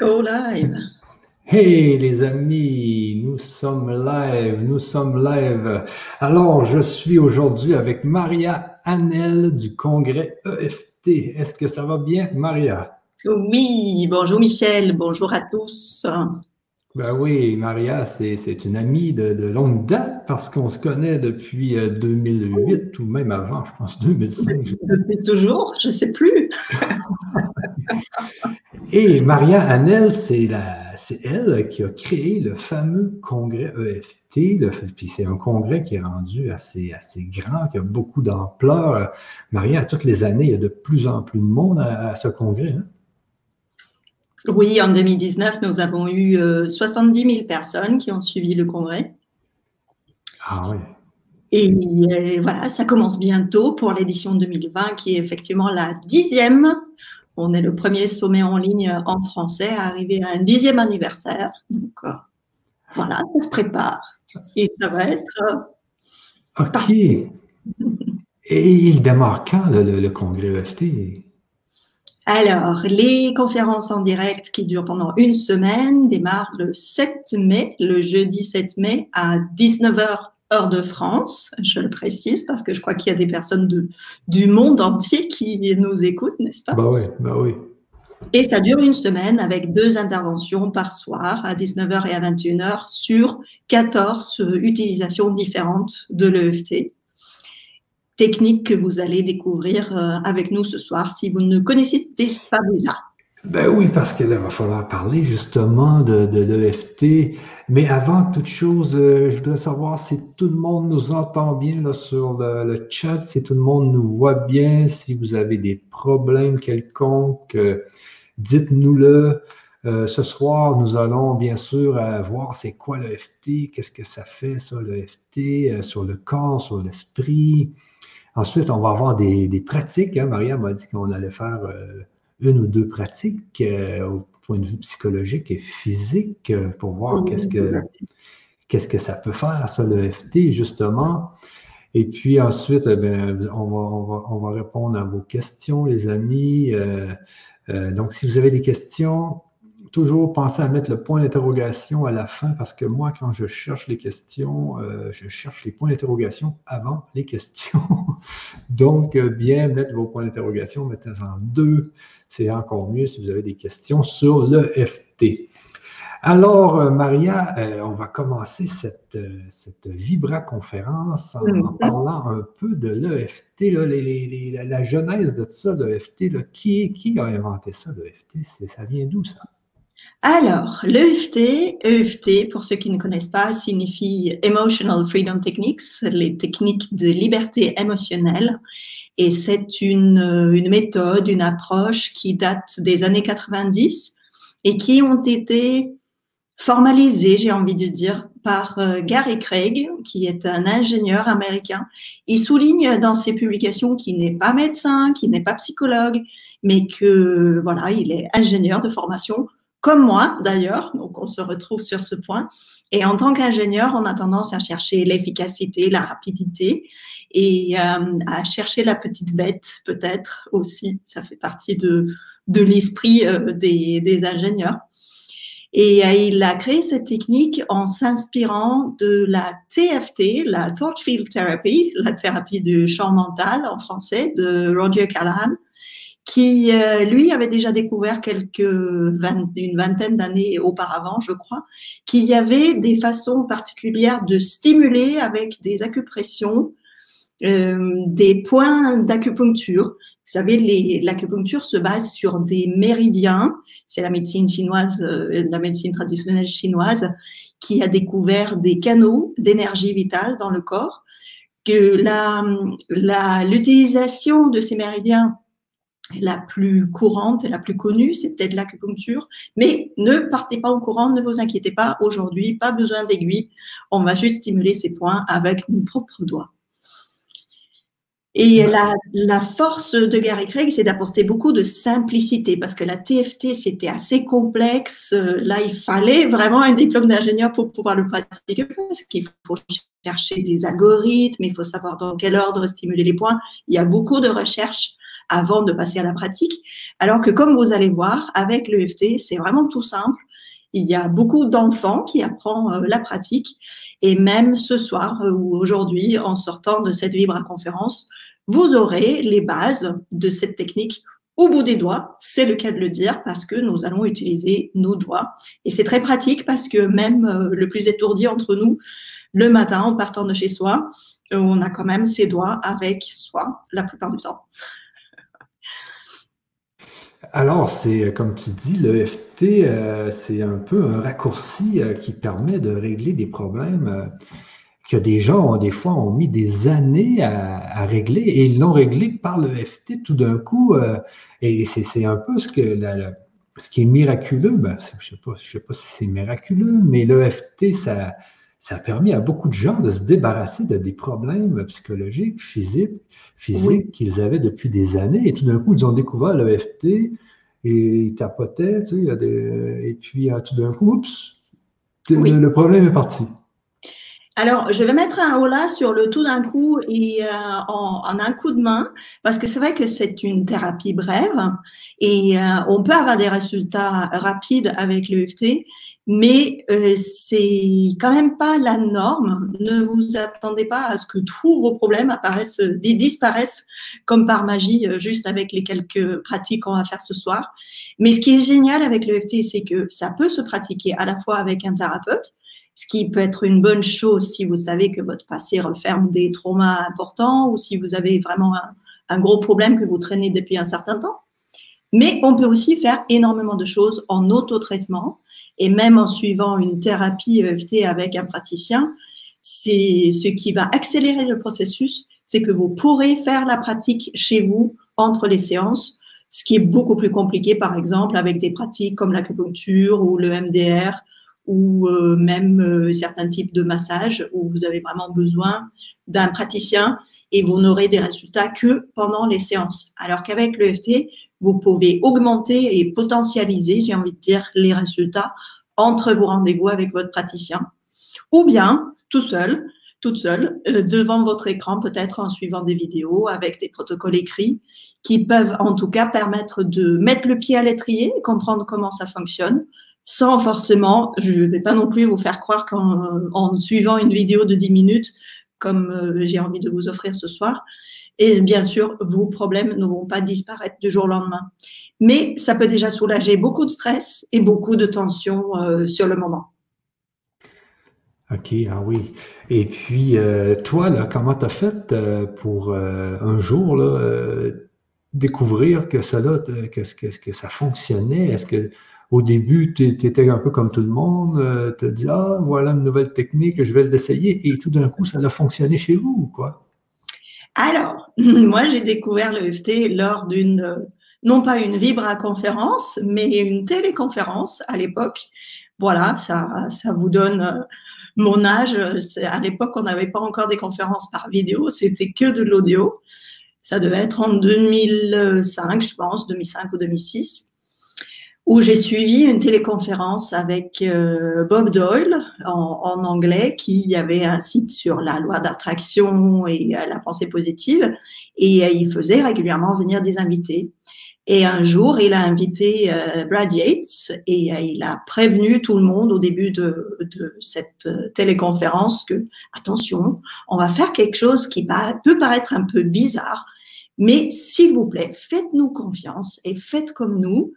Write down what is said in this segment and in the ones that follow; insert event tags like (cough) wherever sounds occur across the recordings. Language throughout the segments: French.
Go live. Hey les amis, nous sommes live, nous sommes live. Alors, je suis aujourd'hui avec Maria Annel du congrès EFT. Est-ce que ça va bien, Maria? Oui, bonjour Michel, bonjour à tous. Ben oui, Maria, c'est une amie de, longue date parce qu'on se connaît depuis 2008 euh, ou même avant, je pense 2005. Depuis toujours, je ne sais plus. (laughs) Et Maria Annel, c'est elle qui a créé le fameux congrès EFT. puis c'est un congrès qui est rendu assez, assez grand, qui a beaucoup d'ampleur. Maria, à toutes les années, il y a de plus en plus de monde à, ce congrès. Hein? Oui, en 2019, nous avons eu 70 euh, 000 personnes qui ont suivi le congrès. Ah oui. Et euh, voilà, ça commence bientôt pour l'édition 2020, qui est effectivement la dixième on est le premier sommet en ligne en français à arriver à un dixième anniversaire. Donc euh, voilà, ça se prépare et ça va être. Euh, ok. et il démarre quand le, congrès EFT alors, les conférences en direct qui durent pendant une semaine démarrent le 7 mai, le jeudi 7 mai à 19h hors de France, je le précise, parce que je crois qu'il y a des personnes de, du monde entier qui nous écoutent, n'est-ce pas? Bah oui, bah oui. Et ça dure une semaine avec deux interventions par soir à 19h et à 21h sur 14 utilisations différentes de l'EFT. Technique que vous allez découvrir euh, avec nous ce soir si vous ne connaissez pas déjà. Ben oui, parce qu'il va falloir parler justement de, de l'EFT. Mais avant toute chose, euh, je voudrais savoir si tout le monde nous entend bien là, sur le, chat, si tout le monde nous voit bien, si vous avez des problèmes quelconques, euh, dites-nous-le. Ce soir, nous allons bien sûr voir c'est quoi l'EFT, qu'est-ce que ça fait ça, l'EFT, sur le corps, sur l'esprit. Ensuite, on va avoir des, pratiques. Hein. Maria m'a dit qu'on allait faire une ou deux pratiques euh, au point de vue psychologique et physique euh, pour voir qu'est-ce que qu'est-ce que ça peut faire, ça, le FT, justement. Et puis ensuite, eh on, va, on, va, répondre à vos questions, les amis. Euh, donc, si vous avez des questions, toujours pensez à mettre le point d'interrogation à la fin parce que moi, quand je cherche les questions, euh, je cherche les points d'interrogation avant les questions. (laughs) Donc, euh, bien mettre vos points d'interrogation, mettez-en deux. C'est encore mieux si vous avez des questions sur l'EFT. Alors, euh, Maria, on va commencer cette, cette Vibra-conférence en, mm-hmm. parlant un peu de l'EFT, la genèse de ça, l'EFT. Qui, qui a inventé ça, l'EFT? Ça vient d'où ça? Alors, l'EFT, EFT, pour ceux qui ne connaissent pas, signifie Emotional Freedom Techniques, les techniques de liberté émotionnelle. Et c'est une, une méthode, une approche qui date des années 90 et qui ont été formalisées, j'ai envie de dire, par euh, Gary Craig, qui est un ingénieur américain. Il souligne dans ses publications qu'il n'est pas médecin, qu'il n'est pas psychologue, mais que voilà, il est ingénieur de formation comme moi d'ailleurs, donc on se retrouve sur ce point. Et en tant qu'ingénieur, on a tendance à chercher l'efficacité, la rapidité et euh, à chercher la petite bête peut-être aussi. Ça fait partie de, l'esprit euh, des, des, ingénieurs. Et euh, il a créé cette technique en s'inspirant de la TFT, la Thought Field Therapy, la thérapie du champ mental en français de Roger Callahan qui euh, lui avait déjà découvert quelques une vingtaine d'années auparavant, je crois, qu'il y avait des façons particulières de stimuler avec des acupressions euh, des points d'acupuncture. Vous savez, l'acupuncture se base sur des méridiens. C'est la médecine chinoise, euh, la médecine traditionnelle chinoise, qui a découvert des canaux d'énergie vitale dans le corps. Que l'utilisation de ces méridiens la plus courante et la plus connue, c'est peut-être l'acupuncture. Mais ne partez pas au courant, ne vous inquiétez pas. Aujourd'hui, pas besoin d'aiguille. On va juste stimuler ces points avec nos propres doigts. Et la, force de Gary Craig, c'est d'apporter beaucoup de simplicité parce que la TFT, c'était assez complexe. Là, il fallait vraiment un diplôme d'ingénieur pour pouvoir le pratiquer parce qu'il faut chercher des algorithmes, il faut savoir dans quel ordre stimuler les points. Il y a beaucoup de recherches avant de passer à la pratique. Alors que comme vous allez voir, avec l'EFT, c'est vraiment tout simple. Il y a beaucoup d'enfants qui apprennent la pratique. Et même ce soir ou aujourd'hui, en sortant de cette Vibra conférence, vous aurez les bases de cette technique au bout des doigts. C'est le cas de le dire parce que nous allons utiliser nos doigts. Et c'est très pratique parce que même euh, le plus étourdi entre nous, le matin, en partant de chez soi, euh, on a quand même ses doigts avec soi la plupart du temps. Alors, c'est comme tu dis, l'EFT, euh, c'est un peu un raccourci qui permet de régler des problèmes que des gens, des fois, ont mis des années à, régler et ils l'ont réglé par le FT tout d'un coup. Euh, et c'est un peu ce, qui est miraculeux. Ben, je ne sais, pas si c'est miraculeux, mais le FT, ça, ça a permis à beaucoup de gens de se débarrasser de des problèmes psychologiques, physiques, physiques qu'ils avaient depuis des années. Et tout d'un coup, ils ont découvert le FT et ils tapotaient, tu sais, et puis euh, tout d'un coup, oups, le problème est parti. Alors, je vais mettre un hola sur le tout d'un coup et euh, en, un coup de main, parce que c'est vrai que c'est une thérapie brève et euh, on peut avoir des résultats rapides avec l'EFT, mais euh, c'est quand même pas la norme. Ne vous attendez pas à ce que tous vos problèmes apparaissent, disparaissent comme par magie, juste avec les quelques pratiques qu'on va faire ce soir. Mais ce qui est génial avec l'EFT, c'est que ça peut se pratiquer à la fois avec un thérapeute, ce qui peut être une bonne chose si vous savez que votre passé referme des traumas importants ou si vous avez vraiment un, gros problème que vous traînez depuis un certain temps. Mais on peut aussi faire énormément de choses en auto-traitement et même en suivant une thérapie EFT avec un praticien. C'est ce qui va accélérer le processus, c'est que vous pourrez faire la pratique chez vous entre les séances, ce qui est beaucoup plus compliqué, par exemple, avec des pratiques comme l'acupuncture ou le MDR ou euh, même euh, certains types de massages où vous avez vraiment besoin d'un praticien et vous n'aurez des résultats que pendant les séances. Alors qu'avec l'EFT, vous pouvez augmenter et potentialiser, j'ai envie de dire, les résultats entre vos rendez-vous avec votre praticien. Ou bien tout seul, toute seule, euh, devant votre écran, peut-être en suivant des vidéos avec des protocoles écrits qui peuvent en tout cas permettre de mettre le pied à l'étrier et comprendre comment ça fonctionne, sans forcément, je ne vais pas non plus vous faire croire qu'en suivant une vidéo de 10 minutes, comme euh, j'ai envie de vous offrir ce soir, et bien sûr, vos problèmes ne vont pas disparaître du jour au lendemain. Mais ça peut déjà soulager beaucoup de stress et beaucoup de tension euh, sur le moment. OK, ah oui. Et puis, euh, toi, là, comment tu as fait pour un jour découvrir que ça, que, que ça fonctionnait? Est-ce que au début, tu étais un peu comme tout le monde, euh, tu te dis, ah, voilà une nouvelle technique, je vais l'essayer, et tout d'un coup, ça a fonctionné chez vous, ou quoi? Alors, (laughs) moi, j'ai découvert le FT lors d'une, non pas une vibra-conférence, mais une téléconférence à l'époque. Voilà, ça, ça vous donne euh, mon âge. À l'époque, on n'avait pas encore des conférences par vidéo, c'était que de l'audio. Ça devait être en 2005, je pense, 2005 ou 2006 où j'ai suivi une téléconférence avec euh, Bob Doyle en, anglais, qui avait un site sur la loi d'attraction et euh, la pensée positive, et euh, il faisait régulièrement venir des invités. Et un jour, il a invité Brad Yates et il a prévenu tout le monde au début de, de cette téléconférence que, attention, on va faire quelque chose qui peut paraître un peu bizarre, mais s'il vous plaît, faites-nous confiance et faites comme nous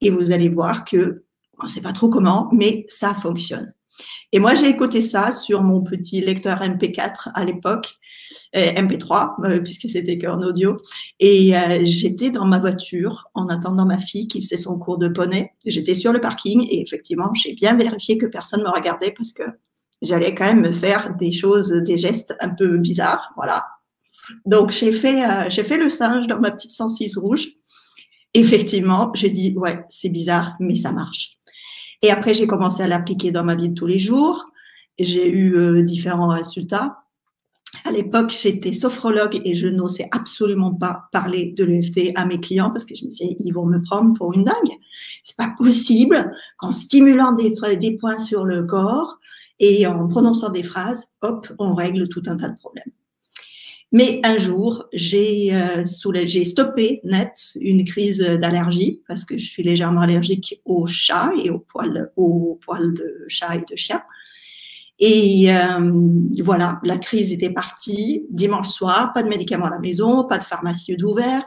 et vous allez voir que on ne sait pas trop comment, mais ça fonctionne. Et moi, j'ai écouté ça sur mon petit lecteur MP4 à l'époque, euh, MP3, euh, puisque c'était qu'en audio. Et euh, j'étais dans ma voiture en attendant ma fille qui faisait son cours de poney. J'étais sur le parking et effectivement, j'ai bien vérifié que personne ne me regardait parce que j'allais quand même me faire des choses, des gestes un peu bizarres. Voilà. Donc, j'ai fait, j'ai fait le singe dans ma petite 106 rouge effectivement, j'ai dit, ouais, c'est bizarre, mais ça marche. Et après, j'ai commencé à l'appliquer dans ma vie de tous les jours. J'ai eu euh, différents résultats. À l'époque, j'étais sophrologue et je n'osais absolument pas parler de l'EFT à mes clients parce que je me disais, ils vont me prendre pour une dingue. C'est pas possible qu'en stimulant des, des points sur le corps et en prononçant des phrases, hop, on règle tout un tas de problèmes. Mais un jour, j'ai euh, stoppé net une crise d'allergie parce que je suis légèrement allergique aux chats et aux poils, aux poils de chat et de chien. Et euh, voilà, la crise était partie. Dimanche soir, pas de médicaments à la maison, pas de pharmacie d'ouvert.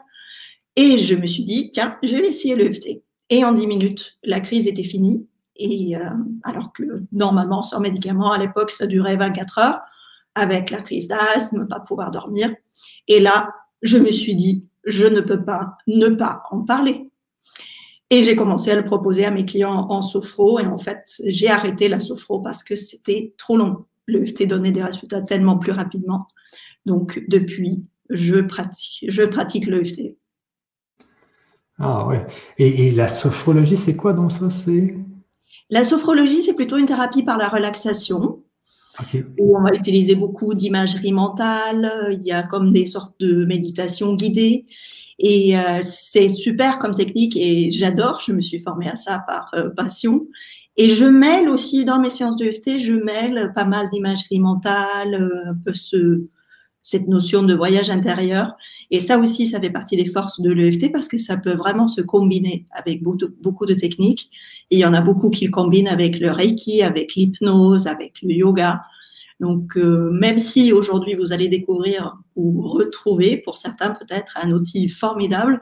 Et je me suis dit, tiens, je vais essayer l'EFT. Et en 10 minutes, la crise était finie. Et euh, alors que normalement, sans médicaments, à l'époque, ça durait 24 heures, avec la crise d'asthme, pas pouvoir dormir. Et là, je me suis dit, je ne peux pas ne pas en parler. Et j'ai commencé à le proposer à mes clients en sophro. Et en fait, j'ai arrêté la sophro parce que c'était trop long. Le FT donnait des résultats tellement plus rapidement. Donc, depuis, je pratique, je pratique le FT. Ah ouais. Et, la sophrologie, c'est quoi donc ça La sophrologie, c'est plutôt une thérapie par la relaxation. Où on va utiliser beaucoup d'imagerie mentale. Il y a comme des sortes de méditation guidée. Et euh, c'est super comme technique et j'adore. Je me suis formée à ça par euh, passion. Et je mêle aussi dans mes séances de FT, je mêle pas mal d'imagerie mentale, euh, un peu ce, cette notion de voyage intérieur. Et ça aussi, ça fait partie des forces de l'EFT parce que ça peut vraiment se combiner avec beaucoup de techniques. Il y en a beaucoup qui le combinent avec le Reiki, avec l'hypnose, avec le yoga. Donc, euh, même si aujourd'hui vous allez découvrir ou retrouver, pour certains peut-être, un outil formidable,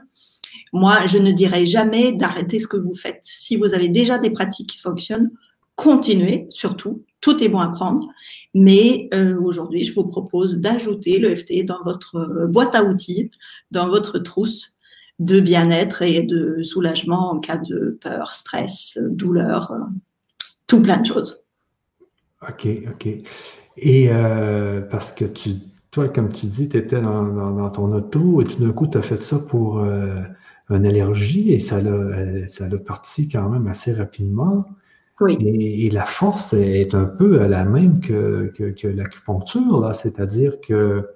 moi, je ne dirais jamais d'arrêter ce que vous faites. Si vous avez déjà des pratiques qui fonctionnent, continuez surtout. Tout est bon à prendre. Mais euh, aujourd'hui, je vous propose d'ajouter le FT dans votre euh, boîte à outils, dans votre trousse de bien-être et de soulagement en cas de peur, stress, douleur, tout plein de choses. OK, OK. Et euh, parce que tu, toi, comme tu dis, tu étais dans, ton auto et tout d'un coup, tu as fait ça pour euh, une allergie et ça l'a, euh, parti quand même assez rapidement. Oui. Et, la force est un peu la même que, que, l'acupuncture, là, c'est-à-dire que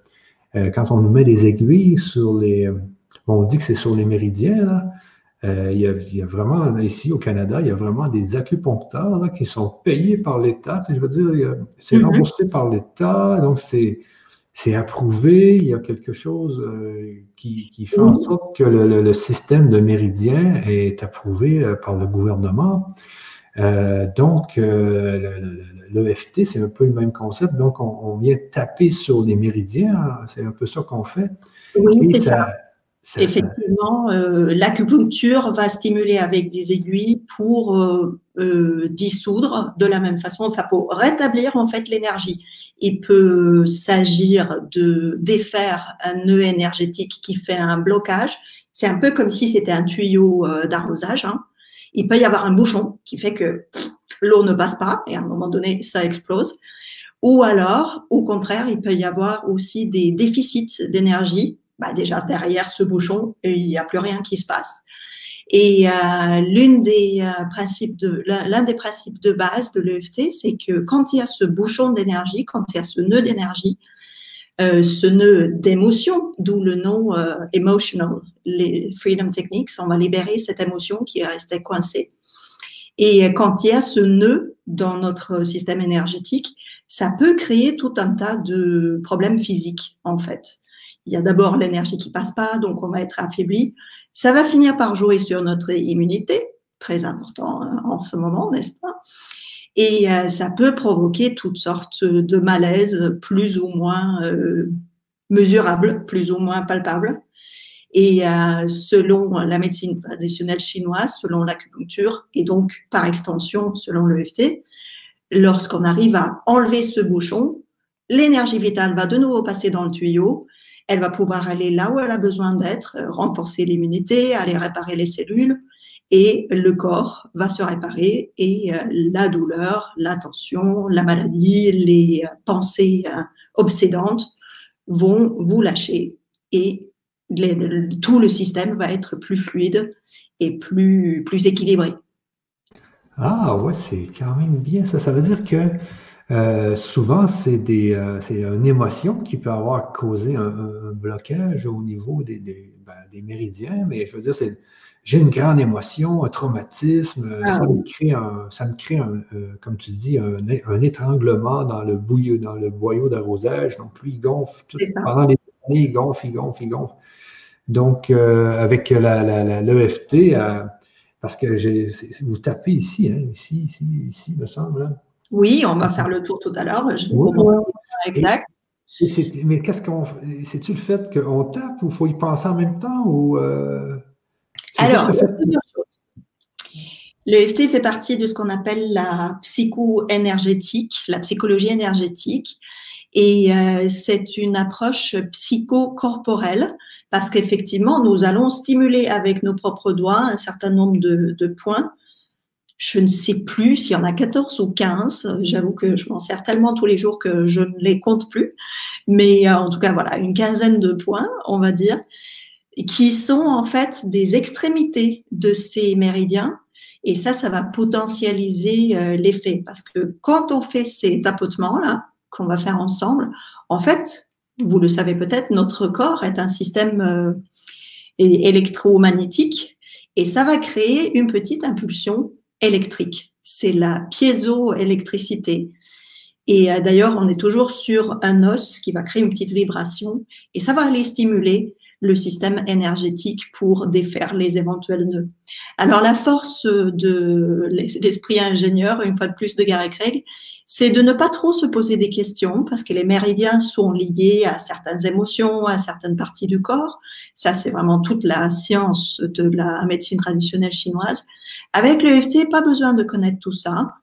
quand on nous met des aiguilles sur les. on dit que c'est sur les méridiens, là, euh, il, y a, vraiment, ici au Canada, il y a vraiment des acupuncteurs qui sont payés par l'État. je veux dire, c'est mm-hmm. remboursé par l'État, donc c'est approuvé. Il y a quelque chose euh, qui, fait en sorte que le, système de méridien est approuvé euh, par le gouvernement. Donc, l'EFT, c'est un peu le même concept. Donc, on, vient taper sur les méridiens. C'est un peu ça qu'on fait. Oui, c'est ça Effectivement, euh, l'acupuncture va stimuler avec des aiguilles pour euh, euh, dissoudre de la même façon, enfin pour rétablir en fait l'énergie. Il peut s'agir de défaire un nœud énergétique qui fait un blocage. C'est un peu comme si c'était un tuyau d'arrosage. Hein. Il peut y avoir un bouchon qui fait que l'eau ne passe pas et à un moment donné ça explose. Ou alors, au contraire, il peut y avoir aussi des déficits d'énergie bah, déjà derrière ce bouchon, il n'y a plus rien qui se passe. Et euh, l'une des euh, de l'un des principes de base de l'EFT, c'est que quand il y a ce bouchon d'énergie, quand il y a ce nœud d'énergie, euh, ce nœud d'émotion, d'où le nom emotional, les freedom techniques, on va libérer cette émotion qui restait coincée. Et quand il y a ce nœud dans notre système énergétique, ça peut créer tout un tas de problèmes physiques, en fait. Il y a d'abord l'énergie qui passe pas, donc on va être affaibli. Ça va finir par jouer sur notre immunité, très important hein, en ce moment, n'est-ce pas? Et euh, ça peut provoquer toutes sortes de malaises plus ou moins euh, mesurables, plus ou moins palpables. Et euh, selon la médecine traditionnelle chinoise, selon l'acupuncture et donc par extension selon l'EFT, lorsqu'on arrive à enlever ce bouchon, l'énergie vitale va de nouveau passer dans le tuyau elle va pouvoir aller là où elle a besoin d'être, renforcer l'immunité, aller réparer les cellules et le corps va se réparer et euh, la douleur, la tension, la maladie, les euh, pensées obsédantes vont vous lâcher et tout le système va être plus fluide et plus, plus équilibré. Ah ouais, c'est quand même bien ça. Ça veut dire que euh, souvent, c'est euh, une émotion qui peut avoir causé un, blocage au niveau des, ben, des, méridiens, mais je veux dire, c'est, j'ai une grande émotion, un traumatisme, ah ça, me crée, un, ça me crée un, euh, comme tu dis, un, étranglement dans le, bouillot, dans le boyau d'arrosage. Donc, lui, il gonfle tout, pendant les il gonfle, il gonfle, il gonfle. Donc, euh, avec l'EFT, euh, parce que vous tapez ici, hein, ici, ici, ici, me semble. Hein. Oui, on va faire le tour tout à l'heure. Je Exact. mais qu'est-ce qu'on. C'est-tu le fait qu'on tape ou il faut y penser en même temps ou. Euh, Alors, L'EFT fait partie de ce qu'on appelle la psycho-énergétique, la psychologie énergétique. Et euh, c'est une approche psychocorporelle parce qu'effectivement, nous allons stimuler avec nos propres doigts un certain nombre de, de points. Je ne sais plus s'il y en a 14 ou 15. J'avoue que je m'en sers tellement tous les jours que je ne les compte plus. Mais euh, en tout cas, voilà, une quinzaine de points, on va dire, qui sont en fait des extrémités de ces méridiens. Et ça, ça va potentialiser euh, l'effet. Parce que quand on fait ces tapotements-là, qu'on va faire ensemble, en fait, vous le savez peut-être, notre corps est un système euh, électromagnétique et ça va créer une petite impulsion électrique. C'est la piézoélectricité. Et euh, d'ailleurs, on est toujours sur un os qui va créer une petite vibration et ça va aller stimuler le système énergétique pour défaire les éventuels nœuds. Alors la force de l'esprit ingénieur, une fois de plus de Gary Craig, c'est de ne pas trop se poser des questions parce que les méridiens sont liés à certaines émotions, à certaines parties du corps. Ça, c'est vraiment toute la science de la médecine traditionnelle chinoise. Avec le FT, pas besoin de connaître tout ça.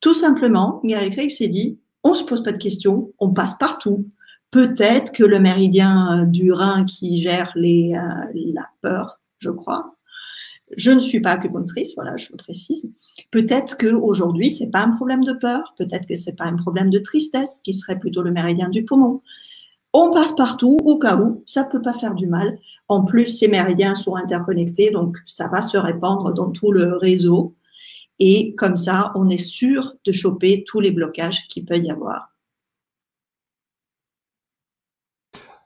Tout simplement, Gary Craig s'est dit, on se pose pas de questions, on passe partout, Peut-être que le méridien euh, du rein qui gère euh, la peur, je crois. Je ne suis pas acupunctrice, voilà, je précise. Peut-être qu'aujourd'hui, ce n'est pas un problème de peur, peut-être que ce n'est pas un problème de tristesse, qui serait plutôt le méridien du poumon. On passe partout, au cas où, ça peut pas faire du mal. En plus, ces méridiens sont interconnectés, donc ça va se répandre dans tout le réseau. Et comme ça, on est sûr de choper tous les blocages qu'il peut y avoir.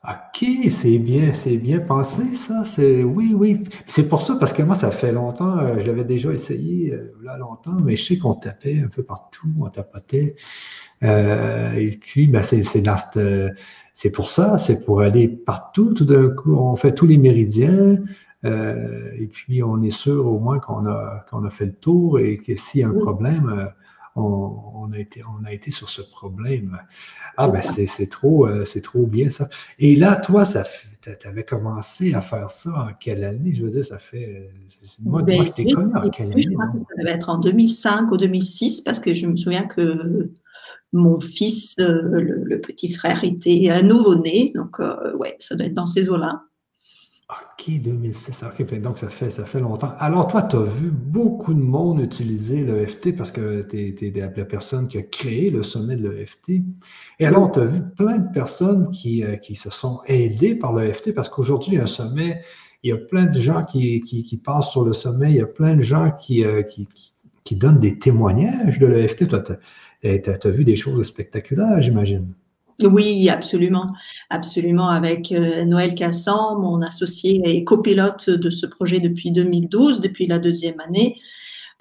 OK, c'est bien, c'est bien pensé, ça. C'est oui, oui. C'est pour ça, parce que moi, ça fait longtemps, euh, je l'avais déjà essayé euh, là longtemps, mais je sais qu'on tapait un peu partout, on tapotait. Euh, et puis, ben, c'est c'est pour ça, c'est pour aller partout. Tout d'un coup, on fait tous les méridiens. et puis, on est sûr au moins qu'on a, qu'on a fait le tour et que s'il y a un problème, on, a été, on a été sur ce problème. Ah, ben c'est trop, euh, c'est trop bien ça. Et là, toi, tu avais commencé à faire ça en quelle année? Je veux dire, ça fait. Moi, ben, moi je t'ai connu en quelle année? Je crois que ça devait être en 2005 ou 2006 parce que je me souviens que mon fils, euh, le, petit frère, était un nouveau-né. Donc, euh, ouais, ça doit être dans ces eaux-là. OK, 2006. OK, donc ça fait, ça fait longtemps. Alors, toi, tu as vu beaucoup de monde utiliser l'EFT parce que tu es, la personne qui a créé le sommet de l'EFT. Et alors, tu as vu plein de personnes qui, euh, qui se sont aidées par l'EFT parce qu'aujourd'hui, un sommet, il y a plein de gens qui, qui, passent sur le sommet, il y a plein de gens qui, euh, qui, qui donnent des témoignages de l'EFT. Tu as vu des choses spectaculaires, j'imagine? Oui, absolument, absolument. Avec euh, Noël Cassan, mon associé et copilote de ce projet depuis 2012, depuis la deuxième année,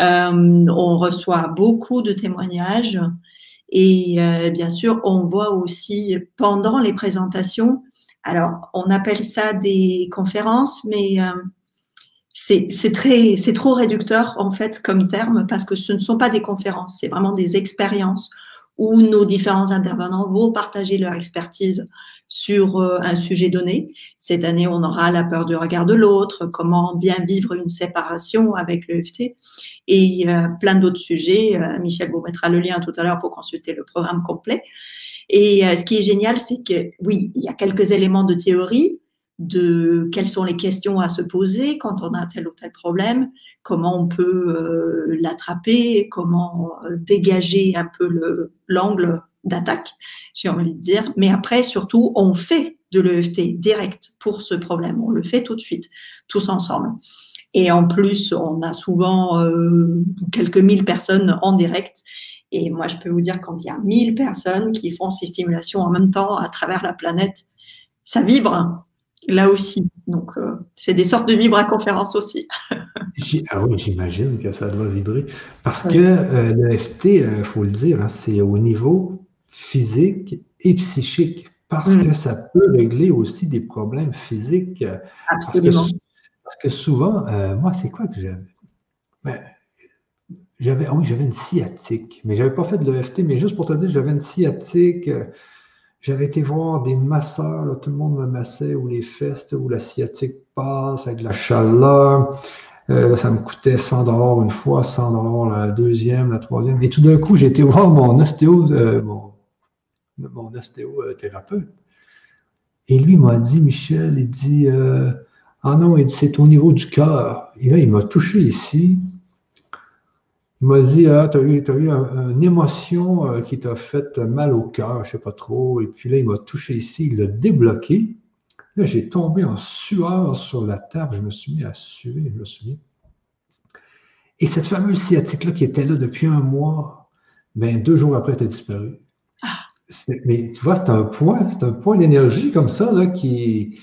euh, on reçoit beaucoup de témoignages et euh, bien sûr, on voit aussi pendant les présentations. Alors, on appelle ça des conférences, mais c'est trop réducteur en fait comme terme parce que ce ne sont pas des conférences, c'est vraiment des expériences où nos différents intervenants vont partager leur expertise sur euh, un sujet donné. Cette année, on aura la peur du regard de l'autre, comment bien vivre une séparation avec l'EFT et euh, plein d'autres sujets. Euh, Michel vous mettra le lien tout à l'heure pour consulter le programme complet. Et ce qui est génial, c'est que oui, il y a quelques éléments de théorie, de quelles sont les questions à se poser quand on a tel ou tel problème, comment on peut euh, l'attraper, comment euh, dégager un peu l'angle d'attaque, j'ai envie de dire. Mais après, surtout, on fait de l'EFT direct pour ce problème. On le fait tout de suite, tous ensemble. Et en plus, on a souvent euh, quelques mille personnes en direct. Et moi, je peux vous dire, quand il y a mille personnes qui font ces stimulations en même temps à travers la planète, ça vibre là aussi. Donc, euh, c'est des sortes de vibra-conférences aussi. (laughs) ah oui, j'imagine que ça doit vibrer. Parce que euh, le FT, il euh, faut le dire, hein, c'est au niveau physique et psychique. parce mm. que ça peut régler aussi des problèmes physiques. Absolument. Parce que, souvent, moi, c'est quoi que j'avais? Ben, j'avais, ah oui, j'avais une sciatique, mais je n'avais pas fait de l'EFT, mais juste pour te dire, j'avais une sciatique. J'avais été voir des masseurs, tout le monde me massait, ou les fesses, où la sciatique passe avec la chaleur. Euh, ça me coûtait 100 dollars une fois, 100 dollars la deuxième, la troisième. Et tout d'un coup, j'ai été voir mon ostéo, euh, mon, mon ostéothérapeute. Et lui m'a dit, Michel, il dit, euh, ah non, c'est au niveau du cœur. Et là, il m'a touché ici. Il m'a dit, ah, tu as eu, une émotion qui t'a fait mal au cœur, je ne sais pas trop. Et puis là, il m'a touché ici, il l'a débloqué. Là, j'ai tombé en sueur sur la table, je me suis mis à suer, je me souviens. Et cette fameuse sciatique-là qui était là depuis un mois, ben, deux jours après, elle a disparu. Ah. Mais tu vois, c'est un point, c'est un point d'énergie comme ça là, qui,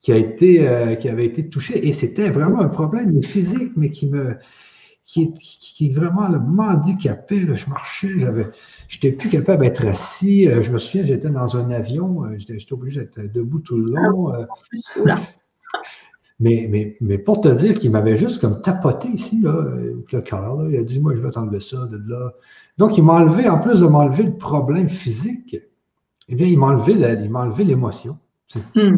qui, a été, euh, qui avait été touché. Et c'était vraiment un problème physique, mais qui me, qui, qui, vraiment le handicapé. je marchais, j'avais, j'étais plus capable d'être assis. Euh, je me souviens, j'étais dans un avion, euh, j'étais, obligé d'être debout tout le long. Euh. (laughs) mais, mais, mais, pour te dire qu'il m'avait juste comme tapoté ici, là, le cœur, il a dit Moi, je vais t'enlever ça de là. Donc, il m'a enlevé, en plus de m'enlever le problème physique, eh bien, il m'a enlevé, il m'a enlevé l'émotion. Hmm.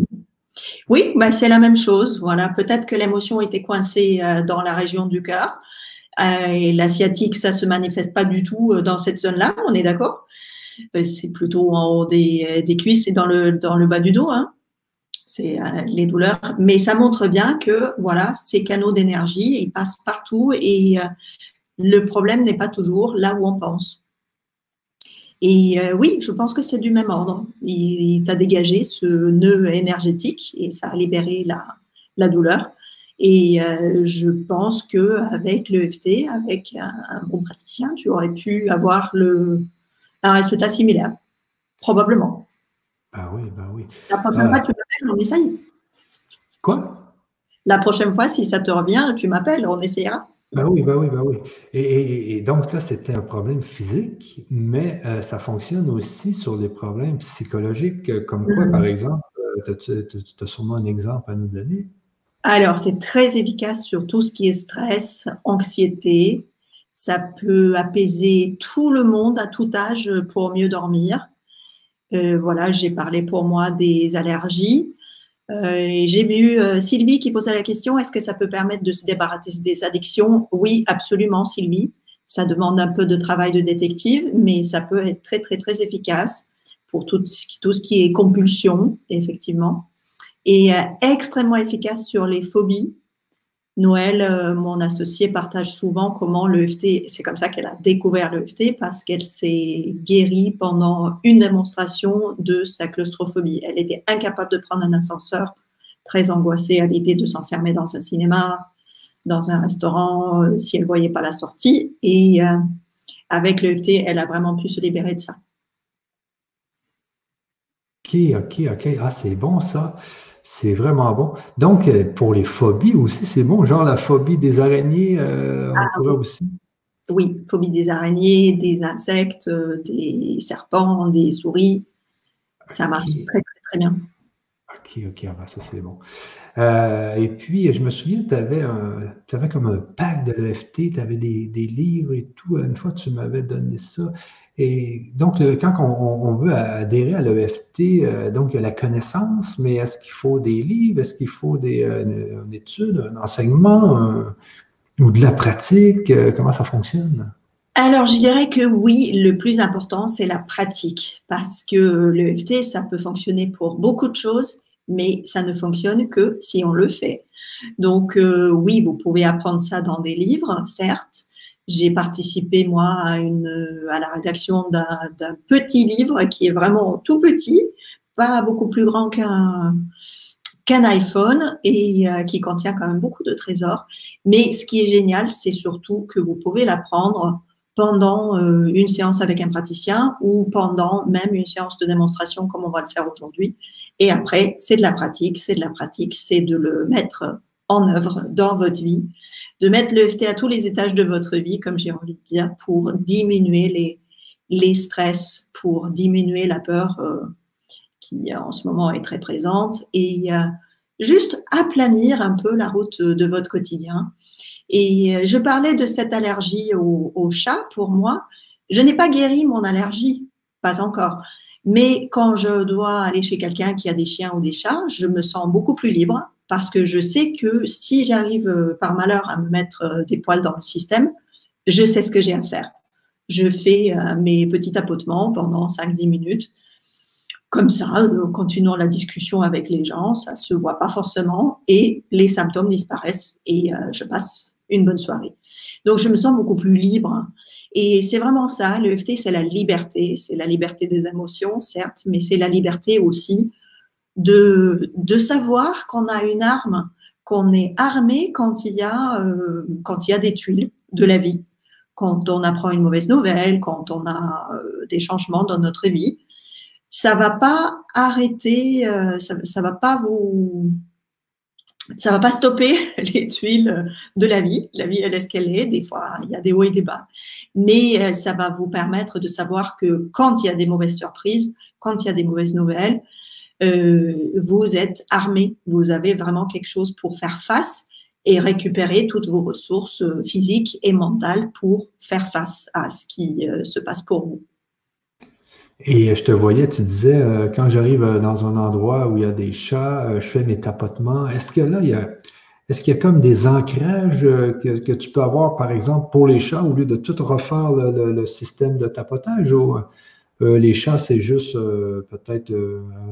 Oui, bah c'est la même chose. Voilà, peut-être que l'émotion était coincée dans la région du cœur. Euh, et l'asiatique, ça se manifeste pas du tout euh, dans cette zone-là, on est d'accord? Euh, C'est plutôt en haut des, des, cuisses et dans le, dans le bas du dos. Hein c'est les douleurs, mais ça montre bien que voilà, ces canaux d'énergie, ils passent partout et le problème n'est pas toujours là où on pense. Et oui, je pense que c'est du même ordre. Il, t'a dégagé ce nœud énergétique et ça a libéré la, la douleur. Et euh, je pense que avec l'EFT, avec un, bon praticien, tu aurais pu avoir le, un résultat similaire, probablement. Ah oui, bah oui. La prochaine fois, euh. tu m'appelles, on essaye. Quoi? La prochaine fois, si ça te revient, tu m'appelles, on essayera. Bah oui, bah oui, bah oui. Et, donc là, c'était un problème physique, mais euh, ça fonctionne aussi sur des problèmes psychologiques, comme quoi, mm-hmm. par exemple, tu as sûrement un exemple à nous donner? Alors, c'est très efficace sur tout ce qui est stress, anxiété. Ça peut apaiser tout le monde à tout âge pour mieux dormir. Euh, voilà, j'ai parlé pour moi des allergies. Euh, j'ai vu euh, Sylvie qui posait la question est-ce que ça peut permettre de se débarrasser des addictions? Oui, absolument, Sylvie. Ça demande un peu de travail de détective, mais ça peut être très, très, très efficace pour tout, tout ce qui est compulsion, effectivement et euh, extrêmement efficace sur les phobies. Noël, euh, mon associé, partage souvent comment l'EFT, c'est comme ça qu'elle a découvert l'EFT, parce qu'elle s'est guérie pendant une démonstration de sa claustrophobie. Elle était incapable de prendre un ascenseur, très angoissée à l'idée de s'enfermer dans un cinéma, dans un restaurant, euh, si elle voyait pas la sortie. Et avec l'EFT, elle a vraiment pu se libérer de ça. Ok, ok, ok. Ah, c'est bon ça. C'est vraiment bon. Donc, euh, pour les phobies aussi, c'est bon. Genre la phobie des araignées, euh, on ah, pourrait oui. aussi. Oui, phobie des araignées, des insectes, euh, des serpents, des souris. Ça marche très, très, très bien. OK, OK, ah ben, ça c'est bon. et puis, je me souviens, tu avais, avais, comme un pack de l'EFT, tu avais des, des, livres et tout. Une fois, tu m'avais donné ça. Et donc, quand on, veut adhérer à l'EFT, euh, donc il y a la connaissance, mais est-ce qu'il faut des livres, est-ce qu'il faut des, euh, une étude, un enseignement ou de la pratique? Euh, comment ça fonctionne? Alors, je dirais que oui, le plus important, c'est la pratique, parce que l'EFT, ça peut fonctionner pour beaucoup de choses, mais ça ne fonctionne que si on le fait. Donc, oui, vous pouvez apprendre ça dans des livres, certes, j'ai participé, moi, à, la rédaction d'un petit livre qui est vraiment tout petit, pas beaucoup plus grand qu'un qu'un iPhone et euh, qui contient quand même beaucoup de trésors. Mais ce qui est génial, c'est surtout que vous pouvez l'apprendre pendant euh, une séance avec un praticien ou pendant même une séance de démonstration comme on va le faire aujourd'hui. Et après, c'est de la pratique, c'est de la pratique, c'est de le mettre en œuvre dans votre vie, de mettre l'EFT à tous les étages de votre vie, comme j'ai envie de dire, pour diminuer les, les stress, pour diminuer la peur euh, qui en ce moment est très présente, et juste aplanir un peu la route de votre quotidien. Et je parlais de cette allergie au, au chat pour moi. Je n'ai pas guéri mon allergie, pas encore. Mais quand je dois aller chez quelqu'un qui a des chiens ou des chats, je me sens beaucoup plus libre parce que je sais que si j'arrive euh, par malheur à me mettre euh, des poils dans le système, je sais ce que j'ai à faire. Je fais euh, mes petits tapotements pendant 5-10 minutes. Comme ça, continuant la discussion avec les gens, ça se voit pas forcément et les symptômes disparaissent et je passe une bonne soirée. Donc, je me sens beaucoup plus libre. Et c'est vraiment ça, l'EFT, c'est la liberté. C'est la liberté des émotions, certes, mais c'est la liberté aussi de, de savoir qu'on a une arme, qu'on est armé quand il, y a, euh, quand il y a des tuiles de la vie, quand on apprend une mauvaise nouvelle, quand on a euh, des changements dans notre vie. Ça va pas arrêter, euh, ça, ça va pas vous ça va pas stopper (laughs) les tuiles de la vie. La vie, elle est ce qu'elle est. Des fois, il y a des hauts et des bas. Mais euh, ça va vous permettre de savoir que quand il y a des mauvaises surprises, quand il y a des mauvaises nouvelles, euh, vous êtes armé. Vous avez vraiment quelque chose pour faire face et récupérer toutes vos ressources euh, physiques et mentales pour faire face à ce qui se passe pour vous. Et je te voyais, tu disais, euh, quand j'arrive euh, dans un endroit où il y a des chats, euh, je fais mes tapotements. Est-ce que là, il y a, est-ce qu'il y a comme des ancrages que, tu peux avoir, par exemple, pour les chats, au lieu de tout refaire le, système de tapotage? Ou les chats, c'est juste peut-être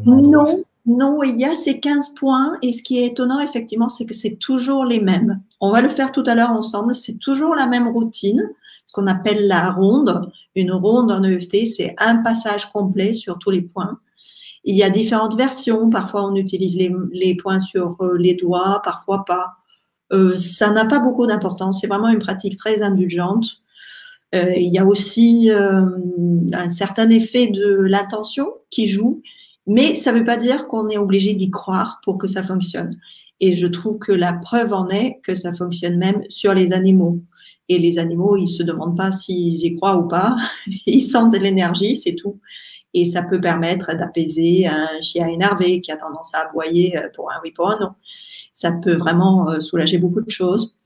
Non, non, il y a ces 15 points. Et ce qui est étonnant, effectivement, c'est que c'est toujours les mêmes. On va le faire tout à l'heure ensemble. C'est toujours la même routine ce qu'on appelle la ronde. Une ronde en EFT, c'est un passage complet sur tous les points. Il y a différentes versions. Parfois, on utilise les, points sur euh, les doigts, parfois pas. Euh, ça n'a pas beaucoup d'importance. C'est vraiment une pratique très indulgente. Euh, il y a aussi un certain effet de l'intention qui joue, mais ça ne veut pas dire qu'on est obligé d'y croire pour que ça fonctionne. Et je trouve que la preuve en est que ça fonctionne même sur les animaux. Et les animaux, ils se demandent pas s'ils y croient ou pas. (laughs) Ils sentent de l'énergie, c'est tout. Et ça peut permettre d'apaiser un chien énervé qui a tendance à aboyer euh, pour un oui, pour un non. Ça peut vraiment euh, soulager beaucoup de choses.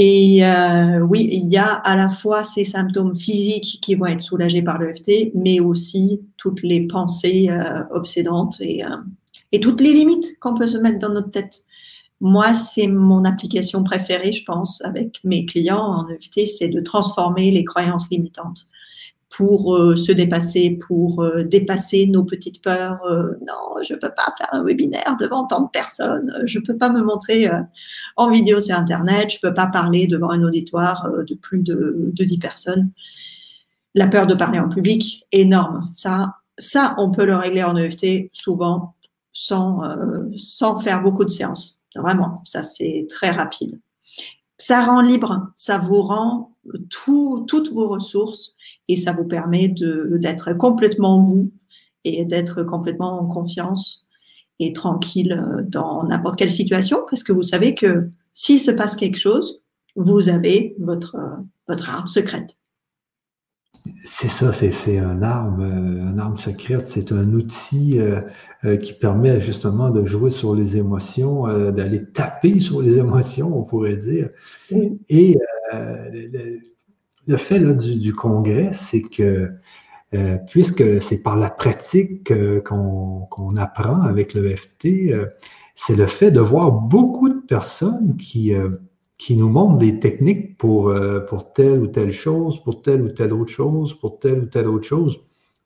Et euh, oui, il y a à la fois ces symptômes physiques qui vont être soulagés par l'EFT, mais aussi toutes les pensées obsédantes et, et toutes les limites qu'on peut se mettre dans notre tête. Moi, c'est mon application préférée, je pense, avec mes clients en EFT, c'est de transformer les croyances limitantes pour euh, se dépasser, pour euh, dépasser nos petites peurs. Euh, non, je ne peux pas faire un webinaire devant tant de personnes, je ne peux pas me montrer en vidéo sur Internet, je ne peux pas parler devant un auditoire de plus de, de 10 personnes. La peur de parler en public, énorme. Ça, ça, on peut le régler en EFT souvent sans, sans faire beaucoup de séances. Vraiment, ça c'est très rapide. Ça rend libre, ça vous rend toutes vos ressources et ça vous permet d'être complètement vous et d'être complètement en confiance et tranquille dans n'importe quelle situation parce que vous savez que s'il se passe quelque chose, vous avez votre, votre arme secrète. C'est ça, c'est un arme, euh, une arme secrète, c'est un outil euh, euh, qui permet justement de jouer sur les émotions, d'aller taper sur les (laughs) émotions, on pourrait dire. Et le, fait du, congrès, c'est que puisque c'est par la pratique qu'on apprend avec le FT, c'est le fait de voir beaucoup de personnes qui qui nous montre des techniques pour, euh, pour telle ou telle chose, pour telle ou telle autre chose, pour telle ou telle autre chose.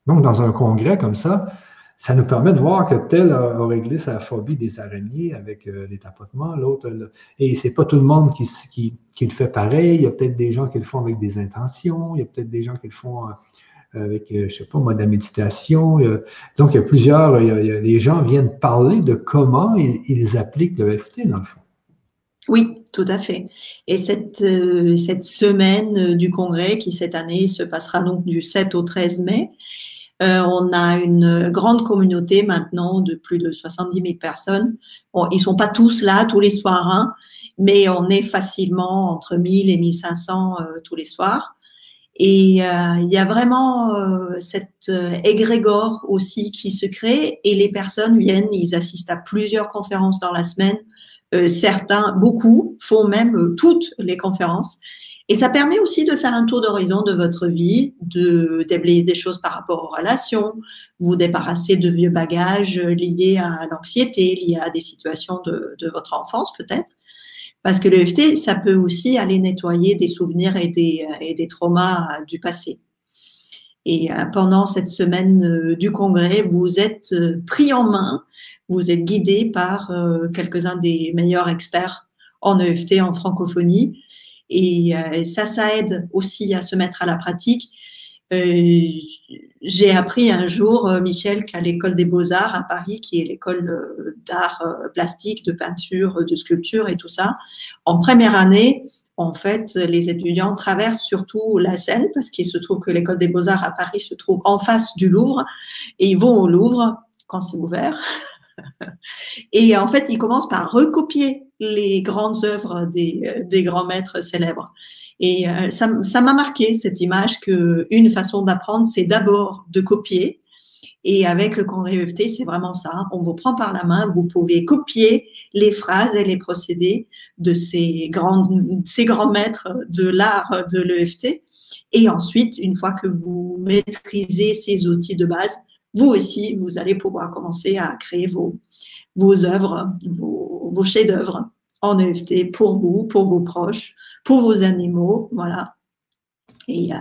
Donc, dans un congrès comme ça, ça nous permet de voir que tel a, réglé sa phobie des araignées avec euh, les tapotements, l'autre. Et c'est pas tout le monde qui, le fait pareil. Il y a peut-être des gens qui le font avec des intentions, il y a peut-être des gens qui le font euh, avec, je sais pas, mode de méditation. donc, il y a plusieurs, les gens viennent parler de comment ils, appliquent le FT, dans le fond. Oui, tout à fait. Et cette, euh, semaine euh, du congrès qui cette année se passera donc du 7 au 13 mai, euh, on a une grande communauté maintenant de plus de 70 000 personnes. Bon, ils sont pas tous là tous les soirs, hein, mais on est facilement entre 1000 et 1500 tous les soirs. Et euh, il y a vraiment euh, cette euh, égrégore aussi qui se crée et les personnes viennent, ils assistent à plusieurs conférences dans la semaine. certains, beaucoup, font même toutes les conférences. Et ça permet aussi de faire un tour d'horizon de votre vie, de déblayer des choses par rapport aux relations, vous débarrasser de vieux bagages liés à l'anxiété, liés à des situations de, votre enfance peut-être. Parce que l'EFT, ça peut aussi aller nettoyer des souvenirs et des, et des traumas du passé. Et euh, pendant cette semaine euh, du congrès, vous êtes euh, pris en main, vous êtes guidé par quelques-uns des meilleurs experts en EFT, en francophonie. Et ça, ça aide aussi à se mettre à la pratique. Euh, j'ai appris un jour, euh, Michel, qu'à l'école des beaux-arts à Paris, qui est l'école euh, d'art plastique, de peinture, de sculpture et tout ça, en première année, en fait, les étudiants traversent surtout la Seine parce qu'il se trouve que l'école des beaux-arts à Paris se trouve en face du Louvre et ils vont au Louvre quand c'est ouvert. (laughs) et en fait, ils commencent par recopier les grandes œuvres des, des grands maîtres célèbres. Et euh, ça m'a marqué cette image que une façon d'apprendre, c'est d'abord de copier. Et avec le congrès EFT, c'est vraiment ça. On vous prend par la main, vous pouvez copier les phrases et les procédés de ces grands, ces grands maîtres de l'art de l'EFT. Et ensuite, une fois que vous maîtrisez ces outils de base, vous aussi, vous allez pouvoir commencer à créer vos, vos œuvres, vos, vos chefs-d'œuvre en EFT pour vous, pour vos proches, pour vos animaux. Voilà. Et euh,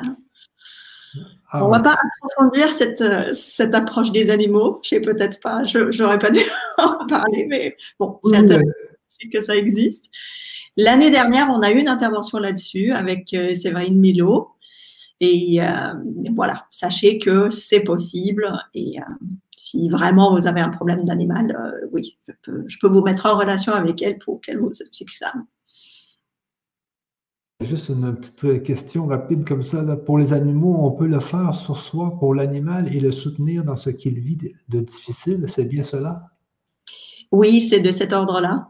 ah on ne va pas approfondir cette, cette approche des animaux. Je sais peut-être pas, je n'aurais pas dû (laughs) en parler, mais bon, c'est intéressant que ça existe. L'année dernière, on a eu une intervention là-dessus avec euh, Séverine Milo. Et euh, voilà, sachez que c'est possible. Et si vraiment vous avez un problème d'animal, euh, oui, je peux, vous mettre en relation avec elle pour qu'elle vous explique ça. Juste une petite question rapide comme ça. Pour les animaux, on peut le faire sur soi pour l'animal et le soutenir dans ce qu'il vit de difficile. C'est bien cela? Oui, c'est de cet ordre-là.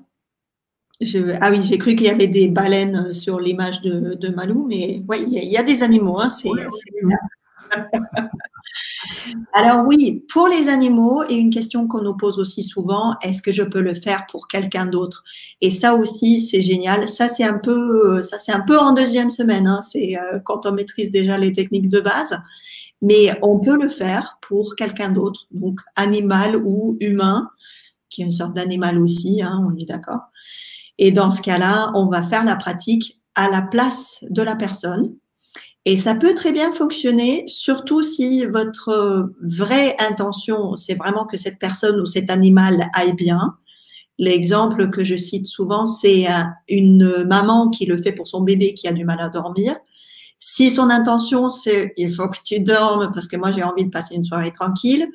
ah oui, j'ai cru qu'il y avait des baleines sur l'image de, Malou, mais oui, il y, a des animaux. Hein, c'est, (laughs) Alors oui, pour les animaux, et une question qu'on nous pose aussi souvent, est-ce que je peux le faire pour quelqu'un d'autre? Et ça aussi, c'est génial. Ça, c'est un peu, peu en deuxième semaine. Hein. C'est euh, quand on maîtrise déjà les techniques de base, mais on peut le faire pour quelqu'un d'autre, donc animal ou humain, qui est une sorte d'animal aussi. Hein, on est d'accord. Et dans ce cas-là, on va faire la pratique à la place de la personne et ça peut très bien fonctionner, surtout si votre vraie intention, c'est vraiment que cette personne ou cet animal aille bien. L'exemple que je cite souvent, c'est une maman qui le fait pour son bébé qui a du mal à dormir. Si son intention, c'est il faut que tu dormes parce que moi j'ai envie de passer une soirée tranquille,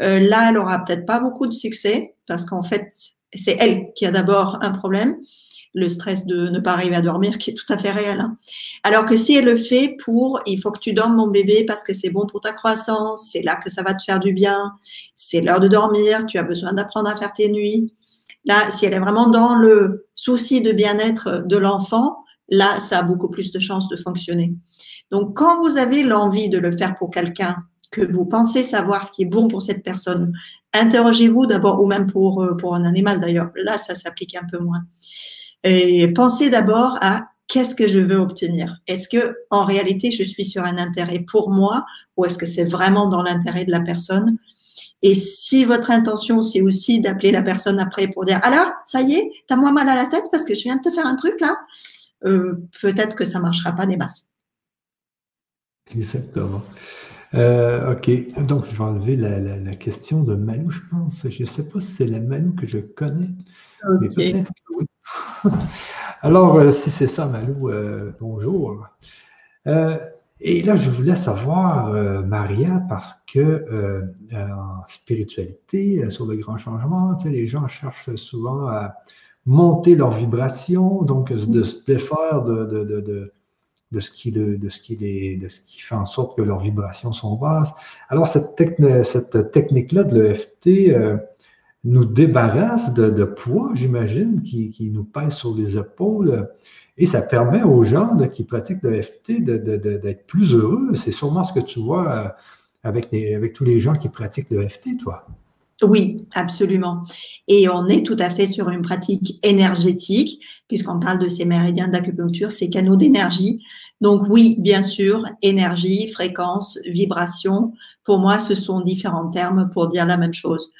euh, là, elle aura peut-être pas beaucoup de succès parce qu'en fait, c'est elle qui a d'abord un problème le stress de ne pas arriver à dormir qui est tout à fait réel. Hein. Alors que si elle le fait pour il faut que tu dormes mon bébé parce que c'est bon pour ta croissance, c'est là que ça va te faire du bien, c'est l'heure de dormir, tu as besoin d'apprendre à faire tes nuits. Là, si elle est vraiment dans le souci de bien-être de l'enfant, là, ça a beaucoup plus de chances de fonctionner. Donc, quand vous avez l'envie de le faire pour quelqu'un, que vous pensez savoir ce qui est bon pour cette personne, interrogez-vous d'abord, ou même pour, euh, pour un animal d'ailleurs. Là, ça s'applique un peu moins. Et pensez d'abord à qu'est-ce que je veux obtenir Est-ce que en réalité je suis sur un intérêt pour moi ou est-ce que c'est vraiment dans l'intérêt de la personne? Et si votre intention c'est aussi d'appeler la personne après pour dire alors ça y est, t'as moins mal à la tête parce que je viens de te faire un truc là, euh, peut-être que ça marchera pas des masses. Exactement. Euh, ok, donc je vais enlever la, question de Malou, je pense. Je ne sais pas si c'est la Malou que je connais, mais peut-être que oui. (laughs) Alors, euh, si c'est ça, Malou, euh, bonjour. Euh, et là, je voulais savoir, Maria, parce que en spiritualité, sur le grand changement, les gens cherchent souvent à monter leur vibration, donc de se défaire de, de, ce qui, de, ce qui de ce qui fait en sorte que leurs vibrations sont basses. Alors, cette, cette technique-là de l'EFT, nous débarrasse de, poids, j'imagine, qui, qui, nous pèse sur les épaules. Et ça permet aux gens qui pratiquent le FT d'être plus heureux. C'est sûrement ce que tu vois euh, avec, avec tous les gens qui pratiquent le FT, toi. Oui, absolument. Et on est tout à fait sur une pratique énergétique, puisqu'on parle de ces méridiens d'acupuncture, ces canaux d'énergie. Donc oui, bien sûr, énergie, fréquence, vibration, pour moi, ce sont différents termes pour dire la même chose.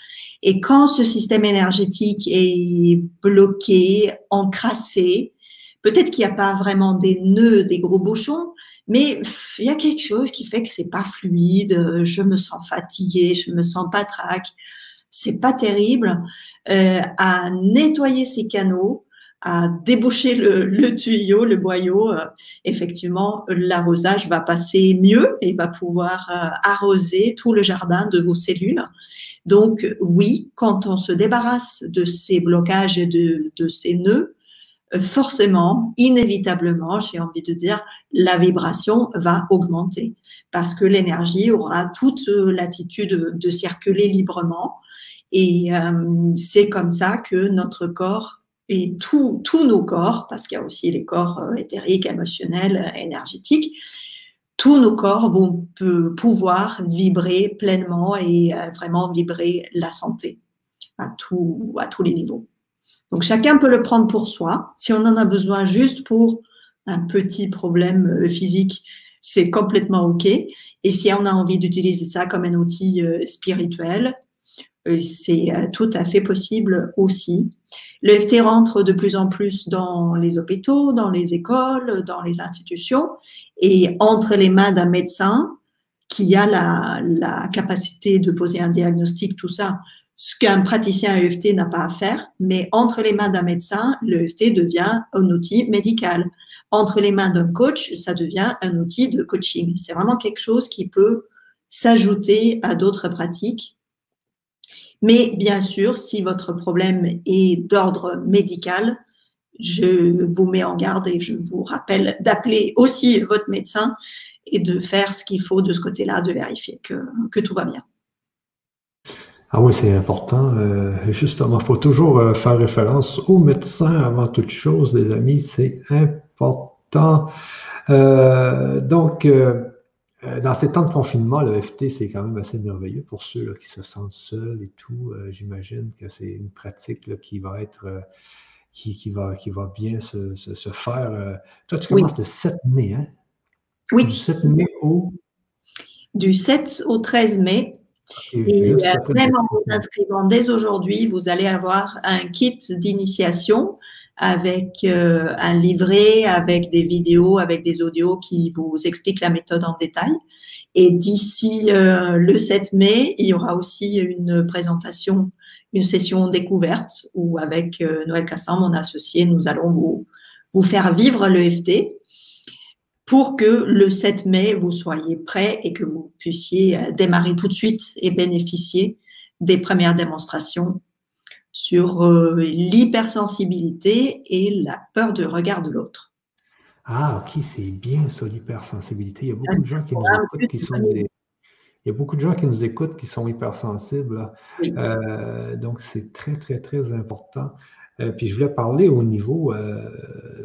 Et quand ce système énergétique est bloqué, encrassé, peut-être qu'il n'y a pas vraiment des nœuds, des gros bouchons, mais il y a quelque chose qui fait que c'est pas fluide, je me sens fatiguée, je me sens pas trac, c'est pas terrible. Euh, à nettoyer ces canaux, à déboucher le, tuyau, le boyau, euh, effectivement, l'arrosage va passer mieux et va pouvoir euh, arroser tout le jardin de vos cellules. Donc oui, quand on se débarrasse de ces blocages et de, de ces nœuds, euh, forcément, inévitablement, j'ai envie de dire, la vibration va augmenter parce que l'énergie aura toute l'attitude de circuler librement. Et c'est comme ça que notre corps et tous nos corps, parce qu'il y a aussi les corps euh, éthériques, émotionnels, énergétiques, tous nos corps vont pouvoir vibrer pleinement et euh, vraiment vibrer la santé à, tout, à tous les niveaux. Donc chacun peut le prendre pour soi. Si on en a besoin juste pour un petit problème euh, physique, c'est complètement OK. Et si on a envie d'utiliser ça comme un outil spirituel, c'est tout à fait possible aussi. L'EFT rentre de plus en plus dans les hôpitaux, dans les écoles, dans les institutions et entre les mains d'un médecin qui a la, capacité de poser un diagnostic, tout ça, ce qu'un praticien EFT n'a pas à faire, mais entre les mains d'un médecin, l'EFT devient un outil médical. Entre les mains d'un coach, ça devient un outil de coaching. C'est vraiment quelque chose qui peut s'ajouter à d'autres pratiques mais bien sûr, si votre problème est d'ordre médical, je vous mets en garde et je vous rappelle d'appeler aussi votre médecin et de faire ce qu'il faut de ce côté-là, de vérifier que, tout va bien. Ah oui, c'est important. Euh, justement, il faut toujours euh, faire référence au médecin avant toute chose, les amis, c'est important. Euh, donc, dans ces temps de confinement, le FT, c'est quand même assez merveilleux pour ceux qui se sentent seuls et tout. Euh, j'imagine que c'est une pratique qui va être euh, qui, va, qui va bien se, faire. toi, tu commences le 7 mai, hein? Oui. Du 7 mai au? Du 7 au 13 mai. Et, même en vous inscrivant dès aujourd'hui, vous allez avoir un kit d'initiation avec euh, un livret, avec des vidéos, avec des audios qui vous expliquent la méthode en détail. Et d'ici euh, le 7 mai, il y aura aussi une présentation, une session découverte où avec euh, Noël Cassan, mon associé, nous allons vous, vous faire vivre le FT pour que le 7 mai, vous soyez prêts et que vous puissiez démarrer tout de suite et bénéficier des premières démonstrations sur euh, l'hypersensibilité et la peur de regard de l'autre. Ah, ok, c'est bien ça, l'hypersensibilité. Il y a beaucoup de gens qui nous écoutent qui sont Il y a beaucoup de gens qui nous écoutent qui sont hypersensibles. Euh, donc, c'est très, très, très important. Euh, puis, je voulais parler au niveau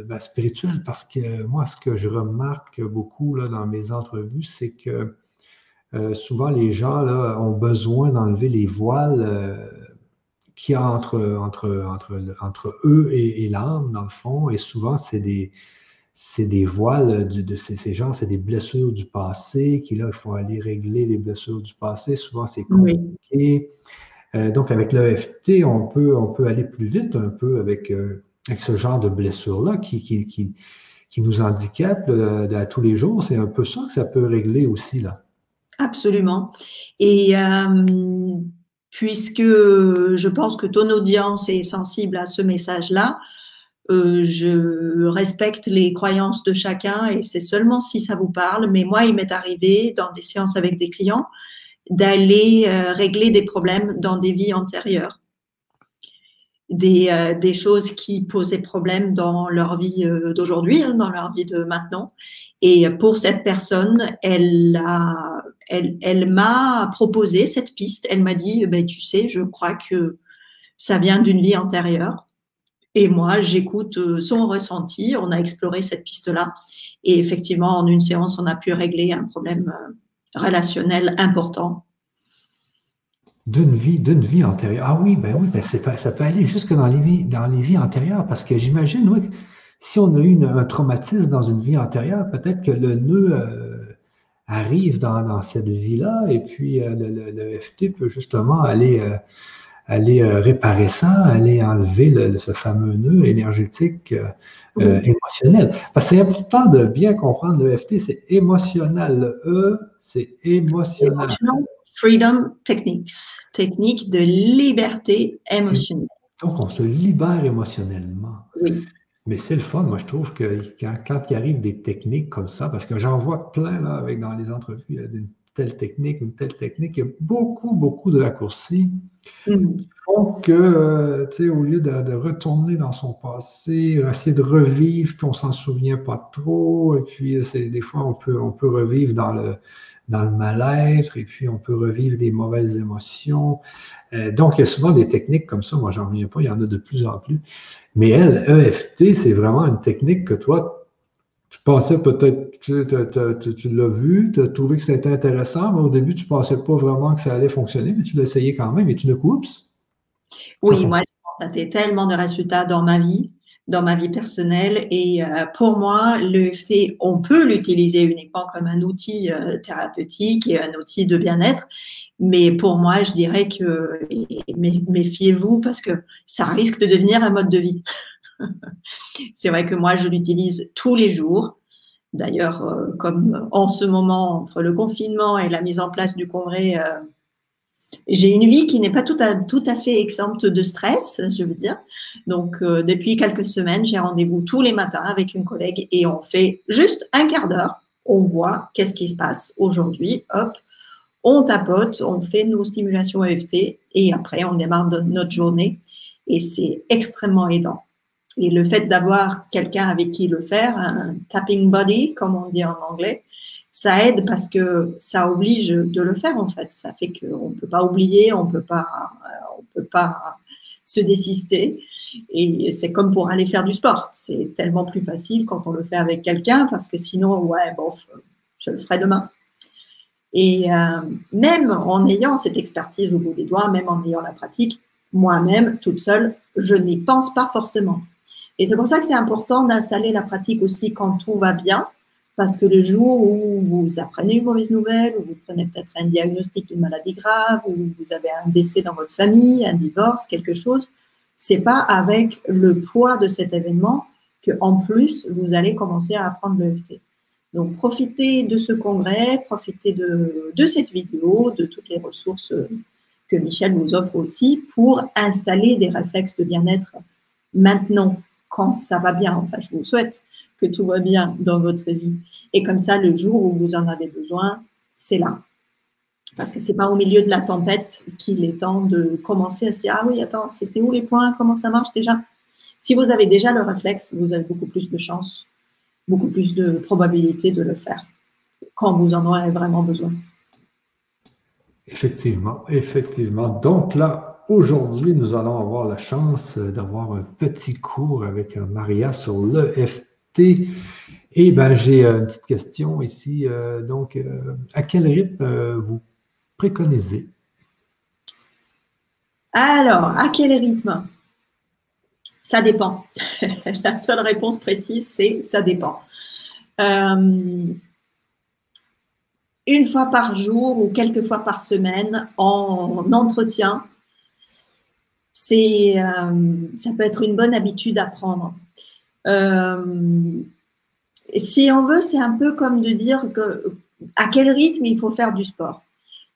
ben, spirituel parce que moi, ce que je remarque beaucoup là, dans mes entrevues, c'est que souvent les gens là, ont besoin d'enlever les voiles qu'il y a entre, entre, entre, entre eux et, l'âme, dans le fond. Et souvent, c'est des, c'est des voiles de, ces, gens, c'est des blessures du passé, qui là, il faut aller régler les blessures du passé. Souvent, c'est compliqué. Euh, donc, avec l'EFT, on peut, on peut aller plus vite un peu avec, euh, avec ce genre de blessures-là qui, qui, qui, qui, nous handicape à tous les jours. C'est un peu ça que ça peut régler aussi, là. Absolument. Et euh, puisque je pense que ton audience est sensible à ce message-là. Euh, je respecte les croyances de chacun et c'est seulement si ça vous parle. Mais moi, il m'est arrivé dans des séances avec des clients d'aller euh, régler des problèmes dans des vies antérieures. Des, euh, des, choses qui posaient problème dans leur vie d'aujourd'hui, hein, dans leur vie de maintenant. Et pour cette personne, elle elle, elle m'a proposé cette piste. Elle m'a dit, ben, tu sais, je crois que ça vient d'une vie antérieure. Et moi, j'écoute euh, son ressenti. On a exploré cette piste-là. Et effectivement, en une séance, on a pu régler un problème euh, relationnel important. D'une vie, d'une vie antérieure. Ah oui, ben oui, ben ça peut aller jusque dans les vies, dans les vies antérieures, parce que j'imagine, oui, si on a eu un traumatisme dans une vie antérieure, peut-être que le nœud euh, arrive dans, cette vie-là, et puis le, FT peut justement aller aller euh, réparer ça, aller enlever ce fameux nœud énergétique euh, euh, émotionnel. Parce que c'est important de bien comprendre l'EFT, c'est émotionnel. Le E, c'est émotionnel. Freedom Techniques, technique de liberté émotionnelle. Donc, on se libère émotionnellement. Oui. Mais c'est le fun, moi, je trouve que quand, il arrive des techniques comme ça, parce que j'en vois plein là, avec, dans les entrevues, d'une telle technique, une telle technique, il y a beaucoup, beaucoup de raccourcis. Donc, euh, tu sais, au lieu de, retourner dans son passé, essayer de revivre, puis on s'en souvient pas trop, et puis des fois, on peut, on peut revivre dans le, dans le mal-être, et puis on peut revivre des mauvaises émotions. Euh, donc, il y a souvent des techniques comme ça, moi, j'en reviens pas, il y en a de plus en plus. Mais elle, EFT, c'est vraiment une technique que toi, tu pensais peut-être, tu, tu, l'as vu, tu as trouvé que c'était intéressant, mais au début, tu ne pensais pas vraiment que ça allait fonctionner, mais tu l'as essayé quand même et tu ne coupes. Oui, moi, j'ai constaté tellement de résultats dans ma vie, dans ma vie personnelle. Et euh, pour moi, l'EFT, on peut l'utiliser uniquement comme un outil euh, thérapeutique et un outil de bien-être. Mais pour moi, je dirais que méfiez-vous parce que ça risque de devenir un mode de vie. (laughs) c'est vrai que moi, je l'utilise tous les jours. D'ailleurs, euh, comme en ce moment, entre le confinement et la mise en place du congrès, j'ai une vie qui n'est pas tout à, tout à fait exempte de stress, je veux dire. Donc, euh, depuis quelques semaines, j'ai rendez-vous tous les matins avec une collègue et on fait juste un quart d'heure. On voit qu'est-ce qui se passe aujourd'hui. Hop, on tapote, on fait nos stimulations EFT et après, on démarre notre journée. Et c'est extrêmement aidant. Et le fait d'avoir quelqu'un avec qui le faire, un tapping body, comme on dit en anglais, ça aide parce que ça oblige de le faire en fait. Ça fait qu'on ne peut pas oublier, on peut pas, on peut pas se désister. Et c'est comme pour aller faire du sport. C'est tellement plus facile quand on le fait avec quelqu'un parce que sinon, ouais, bon, je le ferai demain. Et euh, même en ayant cette expertise au bout des doigts, même en ayant la pratique, moi-même, toute seule, je n'y pense pas forcément. Et c'est pour ça que c'est important d'installer la pratique aussi quand tout va bien, parce que le jour où vous apprenez une mauvaise nouvelle, ou vous prenez peut-être un diagnostic d'une maladie grave, ou vous avez un décès dans votre famille, un divorce, quelque chose, c'est pas avec le poids de cet événement que en plus vous allez commencer à apprendre l'EFT. Donc profitez de ce congrès, profitez de, cette vidéo, de toutes les ressources que Michel vous offre aussi pour installer des réflexes de bien-être maintenant quand ça va bien. Enfin, je vous souhaite que tout va bien dans votre vie. Et comme ça, le jour où vous en avez besoin, c'est là. Parce que c'est pas au milieu de la tempête qu'il est temps de commencer à se dire, ah oui, attends, c'était où les points? Comment ça marche déjà? Si vous avez déjà le réflexe, vous avez beaucoup plus de chance, beaucoup plus de probabilité de le faire quand vous en aurez vraiment besoin. Effectivement, effectivement. Donc là, Aujourd'hui, nous allons avoir la chance d'avoir un petit cours avec Maria sur l'EFT. Et ben, j'ai une petite question ici. Euh, donc, euh, à quel rythme euh, vous préconisez? Alors, à quel rythme? Ça dépend. (laughs) la seule réponse précise, c'est ça dépend. une fois par jour ou quelques fois par semaine en entretien, c'est, euh, ça peut être une bonne habitude à prendre. Euh, si on veut, c'est un peu comme de dire que, à quel rythme il faut faire du sport.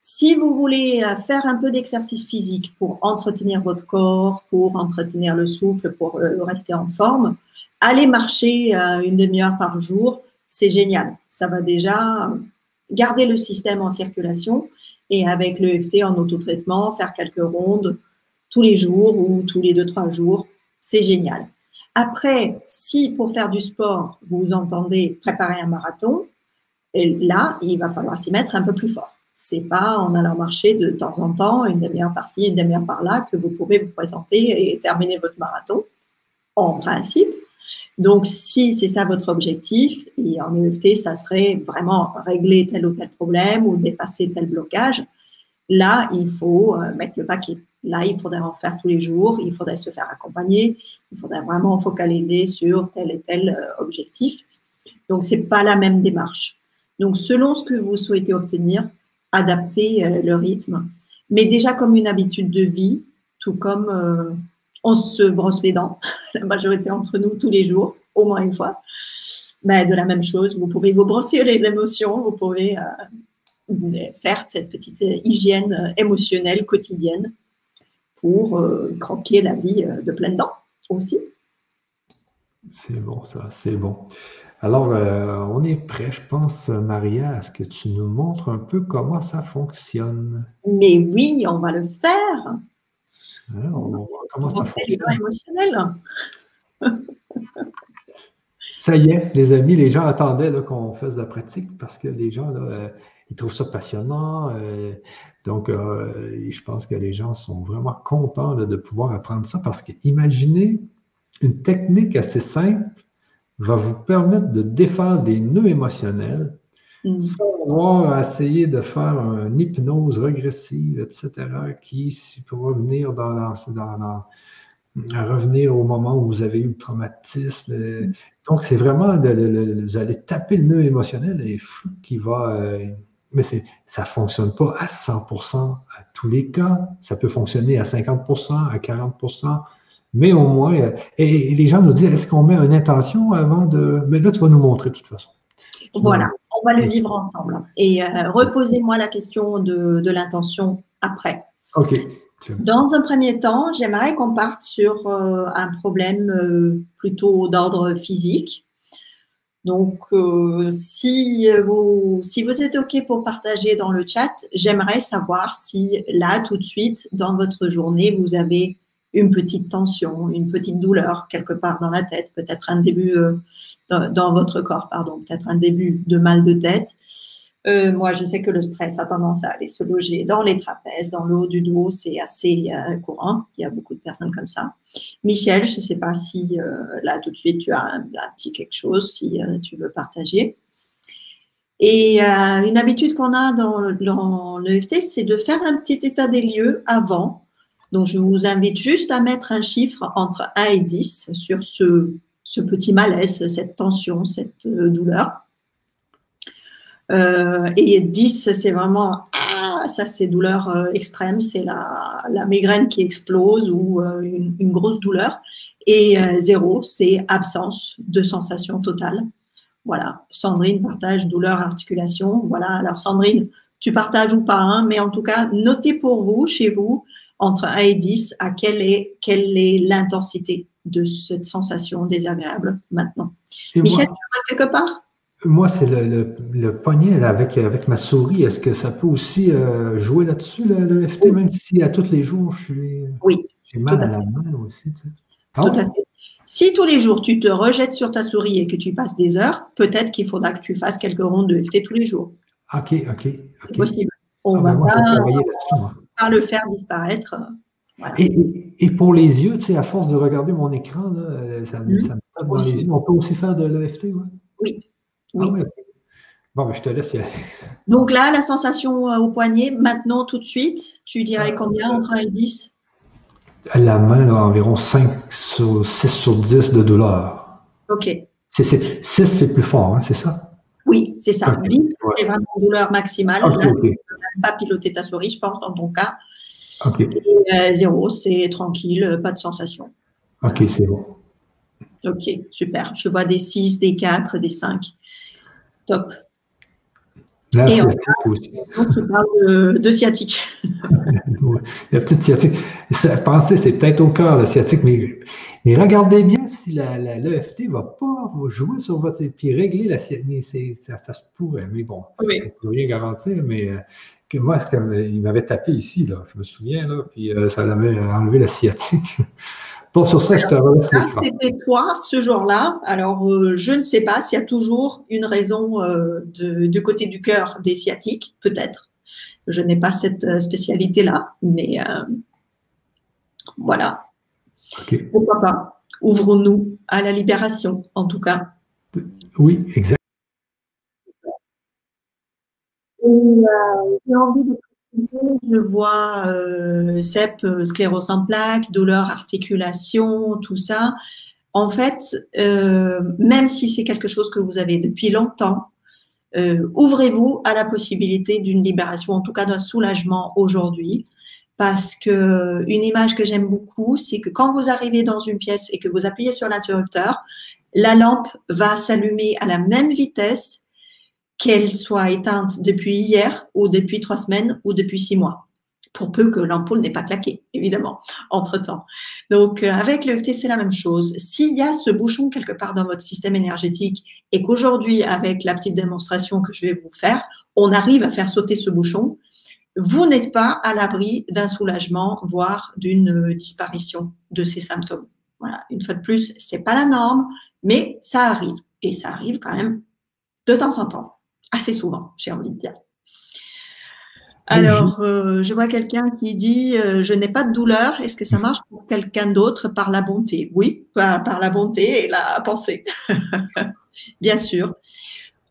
Si vous voulez euh, faire un peu d'exercice physique pour entretenir votre corps, pour entretenir le souffle, pour rester en forme, allez marcher une demi-heure par jour, c'est génial. Ça va déjà garder le système en circulation et avec l'EFT en autotraitement, faire quelques rondes, tous les jours ou tous les deux, trois jours. C'est génial. Après, si pour faire du sport, vous entendez préparer un marathon, là, il va falloir s'y mettre un peu plus fort. C'est pas en allant marcher de temps en temps, une demi-heure par-ci, une demi-heure par-là, que vous pouvez vous présenter et terminer votre marathon, en principe. Donc, si c'est ça votre objectif, et en EFT, ça serait vraiment régler tel ou tel problème ou dépasser tel blocage, là, il faut euh, mettre le paquet. Là, il faudrait en faire tous les jours, il faudrait se faire accompagner, il faudrait vraiment focaliser sur tel et tel euh, objectif. Donc, ce n'est pas la même démarche. Donc, selon ce que vous souhaitez obtenir, adaptez euh, le rythme. Mais déjà comme une habitude de vie, tout comme on se brosse les dents, (laughs) la majorité d'entre nous, tous les jours, au moins une fois. Mais de la même chose, vous pouvez vous brosser les émotions, vous pouvez euh, faire cette petite hygiène émotionnelle quotidienne pour euh, croquer la vie euh, de plein dents aussi. C'est bon, ça, c'est bon. Alors, on est prêt, je pense, Maria, à ce que tu nous montres un peu comment ça fonctionne? Mais oui, on va le faire. Hein, on, comment ça émotionnel. ça y est, les amis, les gens attendaient qu'on fasse de la pratique parce que les gens, euh, ils trouvent ça passionnant. Euh, donc, euh, je pense que les gens sont vraiment contents de pouvoir apprendre ça parce qu'imaginez une technique assez simple va vous permettre de défaire des nœuds émotionnels Mm. Sans avoir essayer de faire une hypnose régressive, etc., qui pourra venir dans, dans, revenir au moment où vous avez eu le traumatisme. Mm. Donc, c'est vraiment, vous allez taper le nœud émotionnel et fou qui va. Euh, mais ça ne fonctionne pas à 100% à tous les cas. Ça peut fonctionner à 50%, à 40%, mais au moins. Euh, et, les gens nous disent est-ce qu'on met une intention avant de. Mais là, tu vas nous montrer de toute façon. Voilà on va le vivre ensemble. Et euh, reposez-moi la question de, l'intention après. OK. Dans un premier temps, j'aimerais qu'on parte sur euh, un problème euh, plutôt d'ordre physique. Donc, si, vous, si vous êtes OK pour partager dans le chat, j'aimerais savoir si là, tout de suite, dans votre journée, vous avez une petite tension, une petite douleur quelque part dans la tête, peut-être un début euh, dans, votre corps, pardon, peut-être un début de mal de tête. Euh, moi, je sais que le stress a tendance à aller se loger dans les trapèzes, dans le haut du dos, c'est assez euh, courant. Il y a beaucoup de personnes comme ça. Michel, je ne sais pas si là tout de suite tu as un, petit quelque chose, si tu veux partager. Et une habitude qu'on a dans, dans l'EFT, c'est de faire un petit état des lieux avant donc, je vous invite juste à mettre un chiffre entre 1 et 10 sur ce, petit malaise, cette tension, cette euh, douleur. Euh, et 10, c'est vraiment, ah, ça c'est douleur euh, extrême, c'est la, migraine qui explose ou une, une, grosse douleur. Et 0, c'est absence de sensation totale. Voilà, Sandrine partage douleur, articulation. Voilà, alors Sandrine, tu partages ou pas, hein, mais en tout cas, notez pour vous, chez vous, entre 1 et 10, à quelle est quelle est l'intensité de cette sensation désagréable maintenant. Michel, tu vois quelque part? Moi, c'est le, le, poignet avec, avec ma souris. Est-ce que ça peut aussi euh, jouer là-dessus, le, FT, même si à tous les jours, je suis, oui, j'ai mal à, la main aussi Tout à fait. Si tous les jours tu te rejettes sur ta souris et que tu passes des heures, peut-être qu'il faudra que tu fasses quelques rondes de FT tous les jours. Ok, ok. C'est possible. On ah, va ben pas par le faire disparaître. Et, pour les yeux, tu sais, à force de regarder mon écran, euh, ça, me, tape dans les yeux. On peut aussi faire de l'EFT, ouais? Oui. Ah oui. Bon, ben, je te laisse. (laughs) Donc là, la sensation euh, au poignet, maintenant, tout de suite, tu dirais euh, combien entre 1 et 10 À la main, environ 5 sur, 6 sur 10 de douleur. OK. 6, c'est plus fort, hein, c'est ça? Oui, c'est ça. 10, c'est vraiment douleur maximale. Okay, ne peux pas piloter ta souris, je pense, dans ton cas. Et 0, euh, c'est tranquille, pas de sensation. Ok, c'est bon. Ok, super. Je vois des 6, des 4, des 5. Top. La et aussi. Tu parles de, sciatique. (laughs) la petite sciatique. Pensez, c'est peut-être au cœur, la sciatique, mais et regardez bien si l'EFT ne va pas jouer sur votre. Puis régler la ça, ça se pourrait, mais bon, oui. ne peut rien garantir, mais euh, que moi, il m'avait tapé ici, là, je me souviens, là, puis euh, ça l'avait enlevé la sciatique. Bon, sur ça, je te remercie. C'était toi ce jour-là. Alors, euh, je ne sais pas s'il y a toujours une raison de, côté du cœur des sciatiques, peut-être. Je n'ai pas cette euh, spécialité-là, mais euh, voilà. Pourquoi pas? Ouvrons-nous à la libération, en tout cas. Oui, exact. J'ai envie de je vois euh, CEP, sclérose en plaques, douleur, articulation, tout ça. En fait, euh, même si c'est quelque chose que vous avez depuis longtemps, euh, ouvrez-vous à la possibilité d'une libération, en tout cas d'un soulagement aujourd'hui. Parce que une image que j'aime beaucoup, c'est que quand vous arrivez dans une pièce et que vous appuyez sur l'interrupteur, la lampe va s'allumer à la même vitesse qu'elle soit éteinte depuis hier ou depuis trois semaines ou depuis six mois pour peu que l'ampoule n'ait pas claqué, évidemment, (laughs) entre-temps. Donc, euh, avec l'EFT, c'est la même chose. S'il y a ce bouchon quelque part dans votre système énergétique et qu'aujourd'hui, avec la petite démonstration que je vais vous faire, on arrive à faire sauter ce bouchon, vous n'êtes pas à l'abri d'un soulagement, voire d'une euh, disparition de ces symptômes. Voilà, une fois de plus, c'est pas la norme, mais ça arrive. Et ça arrive quand même de temps en temps, assez souvent, j'ai envie de dire. Alors, euh, je vois quelqu'un qui dit euh, Je n'ai pas de douleur. Est-ce que ça marche pour quelqu'un d'autre par la bonté? Oui, par, la bonté et la pensée. (laughs) Bien sûr.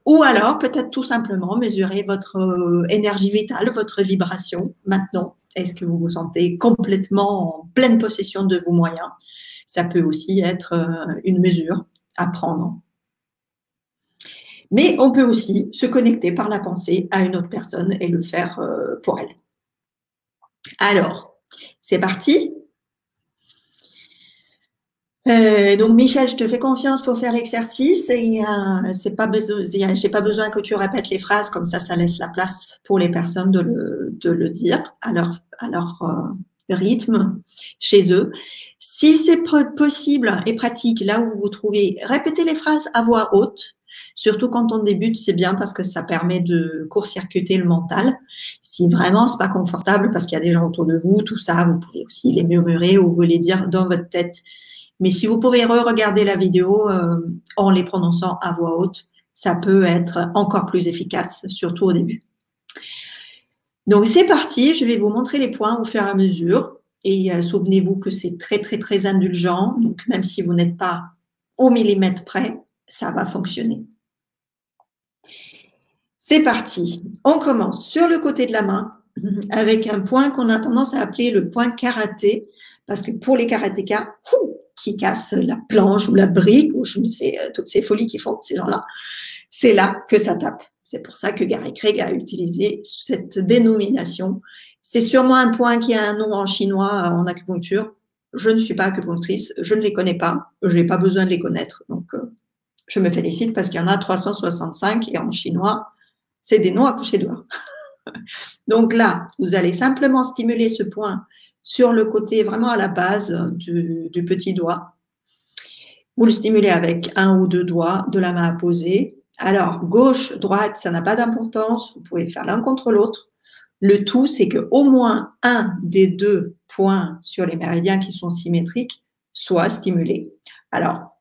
Ou alors, peut-être tout simplement mesurer votre euh, énergie vitale, votre vibration maintenant. Est-ce que vous vous sentez complètement en pleine possession de vos moyens? Ça peut aussi être une mesure à prendre. Mais on peut aussi se connecter par la pensée à une autre personne et le faire euh, pour elle. Alors, c'est parti. Euh, donc Michel, je te fais confiance pour faire l'exercice et euh, c'est pas j'ai pas besoin que tu répètes les phrases comme ça, ça laisse la place pour les personnes de le, dire à leur, à leur rythme chez eux. Si c'est possible et pratique là où vous vous trouvez, répétez les phrases à voix haute Surtout quand on débute, c'est bien parce que ça permet de court-circuiter le mental. Si vraiment c'est pas confortable parce qu'il y a des gens autour de vous, tout ça, vous pouvez aussi les murmurer ou vous les dire dans votre tête. Mais si vous pouvez re-regarder la vidéo euh, en les prononçant à voix haute, ça peut être encore plus efficace, surtout au début. Donc c'est parti, je vais vous montrer les points au fur et à mesure. Et euh, souvenez-vous que c'est très très très indulgent. Donc même si vous n'êtes pas au millimètre près, ça va fonctionner. C'est parti. On commence sur le côté de la main avec un point qu'on a tendance à appeler le point karaté parce que pour les karatékas qui cassent la planche ou la brique ou je ne sais euh, toutes ces folies qu'ils font ces gens-là, c'est là que ça tape. C'est pour ça que Gary Craig a utilisé cette dénomination. C'est sûrement un point qui a un nom en chinois en acupuncture. Je ne suis pas acupunctrice, je ne les connais pas, je n'ai pas besoin de les connaître. Euh, je me félicite parce qu'il y en a 365 et en chinois, c'est des noms à coucher dehors. (laughs) Donc là, vous allez simplement stimuler ce point sur le côté vraiment à la base du, petit doigt. Vous le stimulez avec un ou deux doigts de la main à. Alors, gauche, droite, ça n'a pas d'importance. Vous pouvez faire l'un contre l'autre. Le tout, c'est que au moins un des deux points sur les méridiens qui sont symétriques soit stimulé. Alors,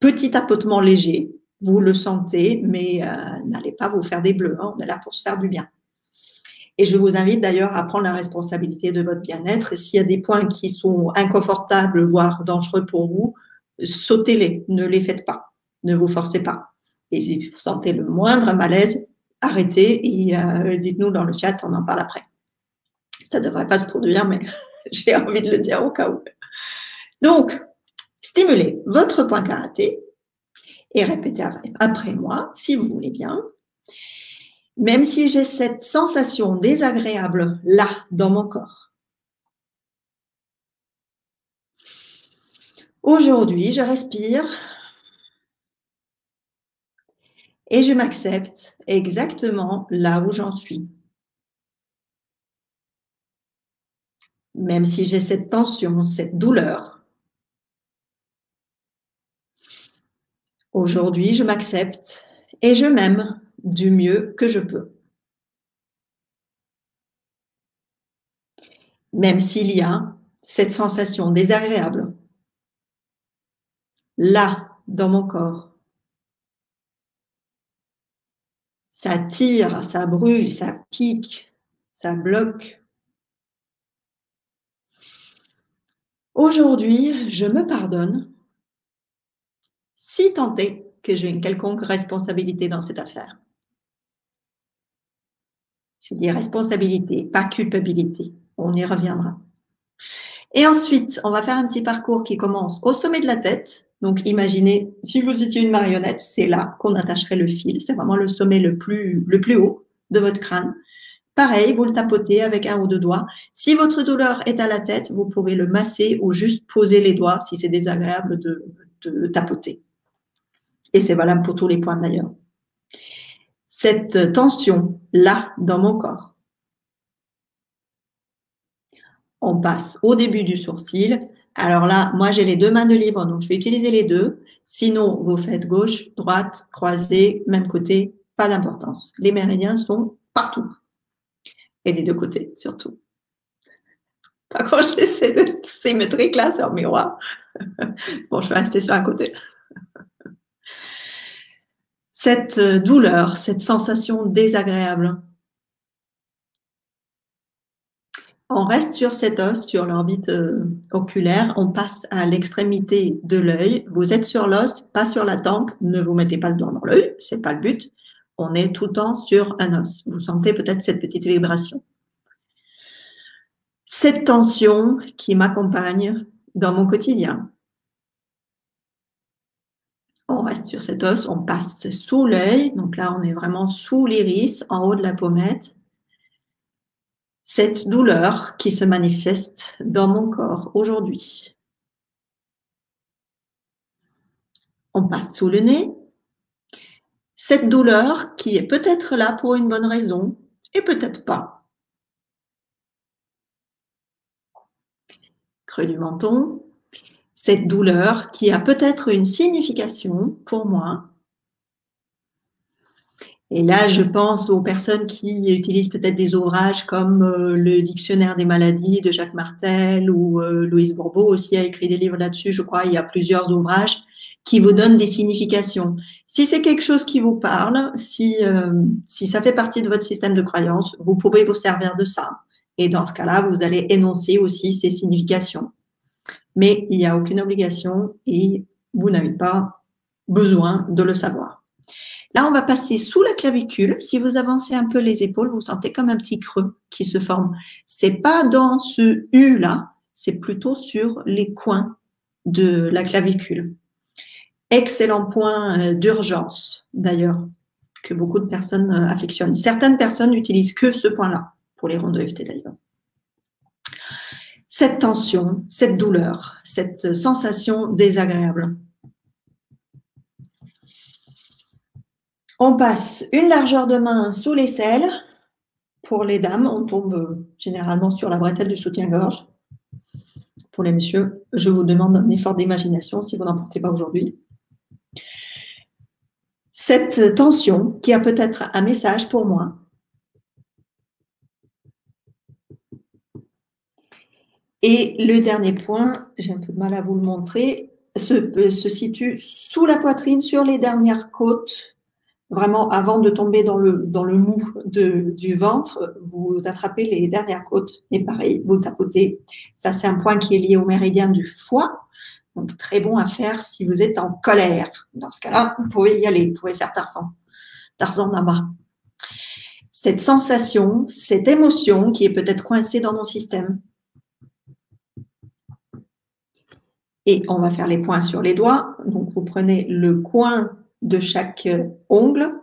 Petit tapotement léger, vous le sentez, mais euh, n'allez pas vous faire des bleus. Hein, on est là pour se faire du bien. Et je vous invite d'ailleurs à prendre la responsabilité de votre bien-être. S'il y a des points qui sont inconfortables, voire dangereux pour vous, sautez-les, ne les faites pas, ne vous forcez pas. Et si vous sentez le moindre malaise, arrêtez et euh, dites-nous dans le chat, on en parle après. Ça ne devrait pas se produire, mais (laughs) j'ai envie de le dire au cas où. Donc, Stimulez votre point karaté et répétez après moi, si vous voulez bien. Même si j'ai cette sensation désagréable là, dans mon corps. Aujourd'hui, je respire et je m'accepte exactement là où j'en suis. Même si j'ai cette tension, cette douleur, Aujourd'hui, je m'accepte et je m'aime du mieux que je peux. Même s'il y a cette sensation désagréable là dans mon corps. Ça tire, ça brûle, ça pique, Ça bloque. Aujourd'hui, je me pardonne si tant que j'ai une quelconque responsabilité dans cette affaire. J'ai dit responsabilité, pas culpabilité. On y reviendra. Et ensuite, on va faire un petit parcours qui commence au sommet de la tête. Donc, imaginez, si vous étiez une marionnette, c'est là qu'on attacherait le fil. C'est vraiment le sommet le plus, le plus haut de votre crâne. Pareil, vous le tapotez avec un ou deux doigts. Si votre douleur est à la tête, vous pouvez le masser ou juste poser les doigts si c'est désagréable de, de tapoter. Et c'est valable pour tous les points d'ailleurs. Cette tension là dans mon corps, on passe au début du sourcil. Alors là, moi j'ai les deux mains de libre, donc je vais utiliser les deux. Sinon, vous faites gauche, droite, croisée, même côté, pas d'importance. Les méridiens sont partout. Et des deux côtés, surtout. Pas (laughs) quand j'essaie de symétrique là sur le miroir. (laughs) bon, je vais rester sur un côté. Cette douleur, cette sensation désagréable, On reste sur cet os, sur l'orbite euh, oculaire. On passe à l'extrémité de l'œil. Vous êtes sur l'os, pas sur la tempe. Ne vous mettez pas le doigt dans l'œil, c'est pas le but. On est tout le temps sur un os. Vous sentez peut-être cette petite vibration. Cette tension qui m'accompagne dans mon quotidien. Sur cet os, on passe sous l'œil. Donc là, on est vraiment sous l'iris, en haut de la pommette cette douleur qui se manifeste dans mon corps aujourd'hui. On passe sous le nez. Cette douleur qui est peut-être là pour une bonne raison et peut-être pas. Creux du menton. Cette douleur qui a peut-être une signification pour moi et là, je pense aux personnes qui utilisent peut-être des ouvrages comme euh, le Dictionnaire des maladies de Jacques Martel ou euh, Louise Bourbeau aussi a écrit des livres là-dessus. Je crois il y a plusieurs ouvrages qui vous donnent des significations. Si c'est quelque chose qui vous parle, si, euh, si ça fait partie de votre système de croyance, vous pouvez vous servir de ça. Et dans ce cas-là, vous allez énoncer aussi ces significations. Mais il n'y a aucune obligation et vous n'avez pas besoin de le savoir. Là, on va passer sous la clavicule. Si vous avancez un peu les épaules, vous sentez comme un petit creux qui se forme. C'est pas dans ce U là, c'est plutôt sur les coins de la clavicule. Excellent point euh, d'urgence, d'ailleurs, que beaucoup de personnes euh, affectionnent. Certaines personnes n'utilisent que ce point-là pour les rondes de FT d'ailleurs. Cette tension, cette douleur, cette sensation désagréable, On passe une largeur de main sous l'aisselle. Pour les dames, on tombe généralement sur la bretelle du soutien-gorge. Pour les messieurs, je vous demande un effort d'imagination si vous n'en portez pas aujourd'hui. Cette tension qui a peut-être un message pour moi. Et le dernier point, j'ai un peu de mal à vous le montrer, se, se situe sous la poitrine, sur les dernières côtes vraiment avant de tomber dans le, dans le mou de, du ventre, vous attrapez les dernières côtes et pareil, vous tapotez. Ça, c'est un point qui est lié au méridien du foie. Donc, très bon à faire si vous êtes en colère. Dans ce cas-là, vous pouvez y aller. Vous pouvez faire Tarzan. Tarzan là-bas. Cette sensation, cette émotion qui est peut-être coincée dans mon système. Et on va faire les points sur les doigts. Donc, vous prenez le coin de chaque ongle.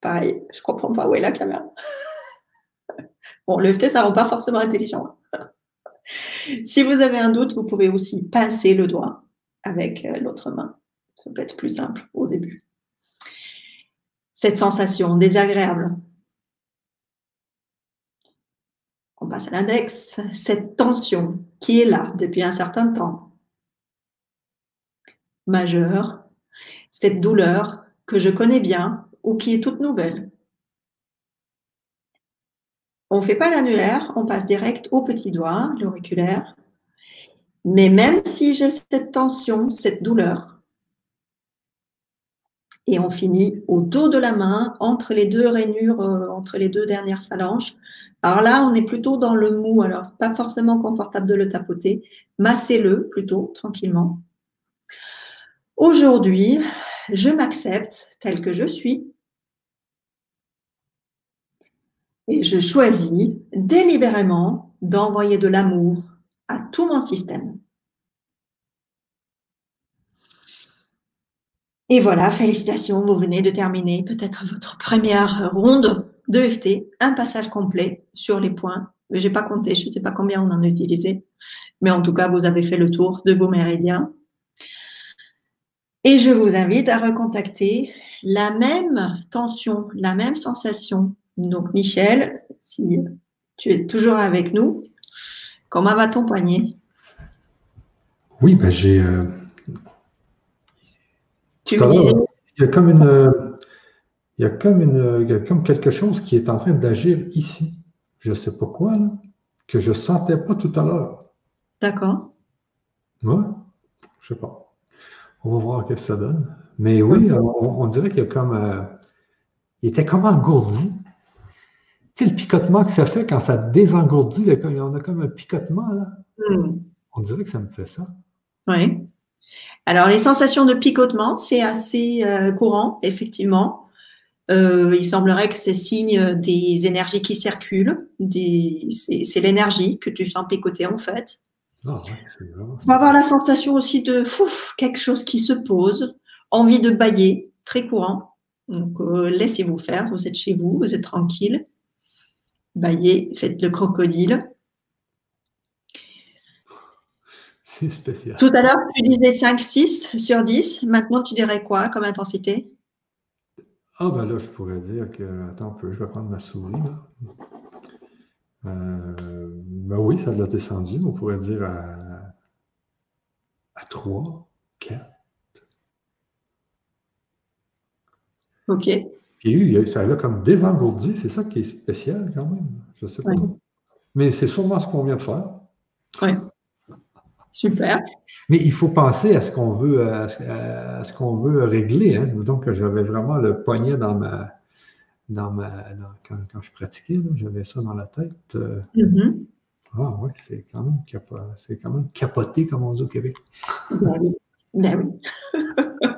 Pareil, je comprends pas où est la caméra. (laughs) bon, le FT, ça rend pas forcément intelligent. (laughs) si vous avez un doute, vous pouvez aussi pincer le doigt avec euh, l'autre main. Ça peut être plus simple au début. Cette sensation désagréable. On passe à l'index. Cette tension qui est là depuis un certain temps. Majeure, cette douleur que je connais bien ou qui est toute nouvelle. On ne fait pas l'annulaire, on passe direct au petit doigt, l'auriculaire. Mais même si j'ai cette tension, cette douleur, et on finit au dos de la main, entre les deux rainures, euh, entre les deux dernières phalanges. Alors là, on est plutôt dans le mou, alors c'est pas forcément confortable de le tapoter. Massez-le plutôt tranquillement. Aujourd'hui, je m'accepte tel que je suis et je choisis délibérément d'envoyer de l'amour à tout mon système. Et voilà, félicitations, vous venez de terminer peut-être votre première ronde de FT, un passage complet sur les points. Je n'ai pas compté, je ne sais pas combien on en a utilisé, mais en tout cas, vous avez fait le tour de vos méridiens. Et je vous invite à recontacter la même tension, la même sensation. Donc, Michel, si tu es toujours avec nous, comment va ton poignet? Oui, ben j'ai. Euh, tu me disais. Il y a comme une. Il y a comme, une, il y a comme quelque chose qui est en train d'agir ici. Je ne sais pas quoi, là, que je ne sentais pas tout à l'heure. D'accord. Oui, je ne sais pas. On va voir ce que ça donne. Mais oui, on, dirait qu'il y a comme. Euh, il était comme engourdi. Tu sais, le picotement que ça fait quand ça désengourdit, on a comme un picotement, là. Hmm. On dirait que ça me fait ça. Oui. Alors, les sensations de picotement, c'est assez euh, courant, effectivement. Euh, il semblerait que c'est signe des énergies qui circulent. C'est l'énergie que tu sens picoter, en fait. On va avoir la sensation aussi de quelque chose qui se pose, envie de bailler, très courant. Donc, euh, laissez-vous faire, vous êtes chez vous, vous êtes tranquille. Baillez, faites le crocodile. (laughs) spécial. Tout à l'heure, tu disais 5-6 sur 10. Maintenant, tu dirais quoi comme intensité? Ah, ben là, je pourrais dire que. Attends un peu, je vais prendre ma souris. Euh, ben oui, ça l'a descendu. On pourrait dire à, à 3, 4. OK. Puis ça l'a comme désengourdi. C'est ça qui est spécial quand même. Je ne sais pas. Mais c'est sûrement ce qu'on vient de faire. Oui. Super. Mais il faut penser à ce qu'on veut, à ce, qu'on veut régler. Hein. Donc, j'avais vraiment le poignet dans ma. Dans ma quand, je pratiquais, j'avais ça dans la tête. Euh. Mm-hmm. Ah oui, c'est quand, même c'est quand même capoté, comme on dit au Québec. Ben oui. Ben (laughs) oui.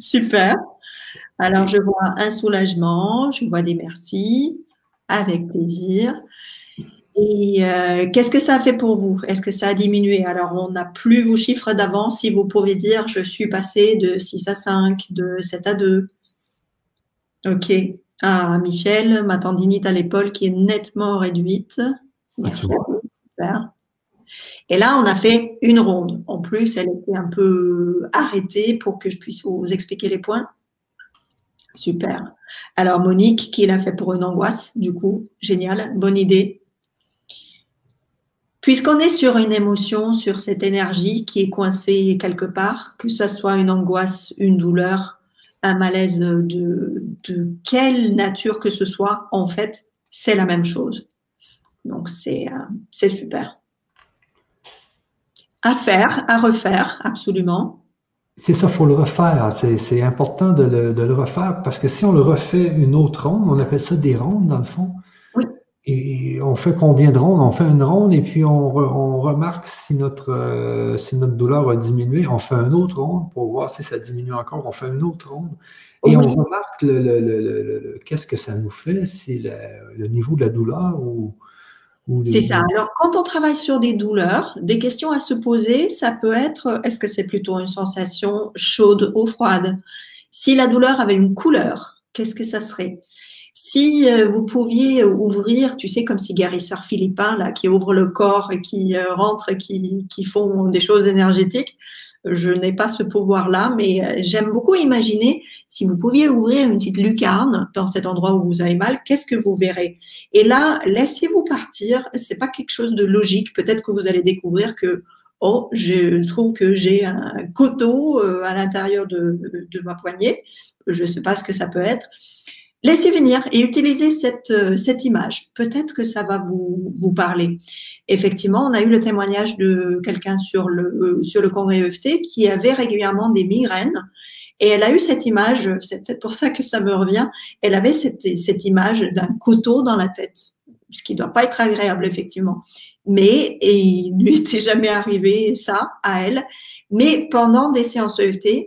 Super. Alors, je vois un soulagement, je vois des merci, avec plaisir. Et euh, qu'est-ce que ça a fait pour vous? Est-ce que ça a diminué? Alors, on n'a plus vos chiffres d'avant. Si vous pouvez dire, je suis passé de 6 à 5, de 7 à 2. OK. Ah, Michel, ma tendinite à l'épaule qui est nettement réduite. Merci. Super. Et là, on a fait une ronde. En plus, elle était un peu arrêtée pour que je puisse vous expliquer les points. Super. Alors, Monique, qui l'a fait pour une angoisse, du coup, génial, bonne idée. Puisqu'on est sur une émotion, sur cette énergie qui est coincée quelque part, que ce soit une angoisse, une douleur, un malaise de, quelle nature que ce soit, en fait, c'est la même chose. Donc, c'est euh, super. À faire, à refaire, absolument. C'est ça, il faut le refaire. C'est important de le, de le, refaire parce que si on le refait une autre ronde, on appelle ça des rondes dans le fond. Et on fait combien de rondes? On fait une ronde et puis on, remarque si notre, euh, si notre douleur a diminué. On fait une autre ronde pour voir si ça diminue encore. On fait une autre ronde. Et on remarque le, qu'est-ce que ça nous fait, c'est le, niveau de la douleur ou. C'est ça. Alors, quand on travaille sur des douleurs, des questions à se poser, ça peut être est-ce que c'est plutôt une sensation chaude ou froide? Si la douleur avait une couleur, qu'est-ce que ça serait? Si euh, vous pouviez ouvrir, tu sais, comme ces guérisseurs philippins là, qui ouvrent le corps et qui euh, rentrent, qui, qui font des choses énergétiques, je n'ai pas ce pouvoir-là, mais euh, j'aime beaucoup imaginer si vous pouviez ouvrir une petite lucarne dans cet endroit où vous avez mal, qu'est-ce que vous verrez? Et là, laissez-vous partir. C'est pas quelque chose de logique. Peut-être que vous allez découvrir que oh, je trouve que j'ai un coteau à l'intérieur de, ma poignée. Je ne sais pas ce que ça peut être. Laissez venir et utilisez cette, euh, image. Peut-être que ça va vous, vous parler. Effectivement, on a eu le témoignage de quelqu'un sur le, euh, sur le congrès EFT qui avait régulièrement des migraines Et elle a eu cette image, c'est peut-être pour ça que ça me revient, elle avait cette, image d'un couteau dans la tête, ce qui ne doit pas être agréable, effectivement. Mais et il lui était jamais arrivé ça à elle. Mais pendant des séances EFT,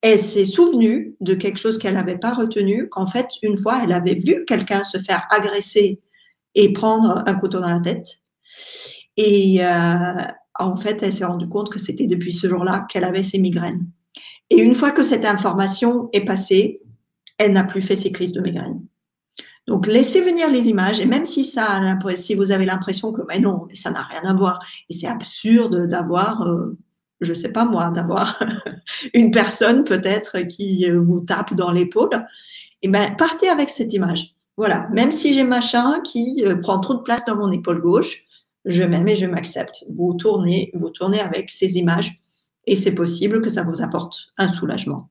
elle s'est souvenue de quelque chose qu'elle n'avait pas retenu, qu'en fait, une fois, elle avait vu quelqu'un se faire agresser et prendre un couteau dans la tête. Et euh, en fait, elle s'est rendue compte que c'était depuis ce jour-là qu'elle avait ses migraines. Et une fois que cette information est passée, elle n'a plus fait ses crises de migraine. Donc, laissez venir les images, et même si ça, si vous avez l'impression que, mais non, ça n'a rien à voir, et c'est absurde d'avoir, euh, je sais pas moi, d'avoir (laughs) une personne peut-être qui vous tape dans l'épaule, et eh ben, partez avec cette image. Voilà, même si j'ai machin qui euh, prend trop de place dans mon épaule gauche, je m'aime et je m'accepte. Vous tournez, vous tournez avec ces images et c'est possible que ça vous apporte un soulagement.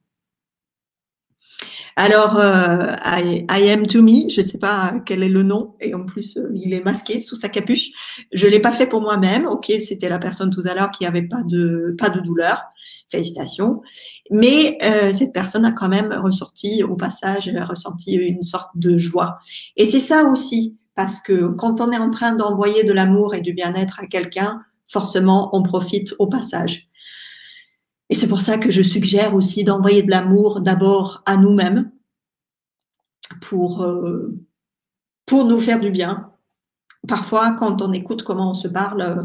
Alors, euh, I, am to me, je ne sais pas quel est le nom, et en plus, euh, il est masqué sous sa capuche. Je ne l'ai pas fait pour moi-même. Ok, c'était la personne tout à l'heure qui n'avait pas de, pas de douleur. Félicitations. Mais euh, cette personne a quand même ressorti, au passage, elle a ressenti une sorte de joie. Et c'est ça aussi, parce que quand on est en train d'envoyer de l'amour et du bien-être à quelqu'un, forcément, on profite au passage. Et c'est pour ça que je suggère aussi d'envoyer de l'amour d'abord à nous-mêmes pour, euh, pour nous faire du bien. Parfois, quand on écoute comment on se parle, euh,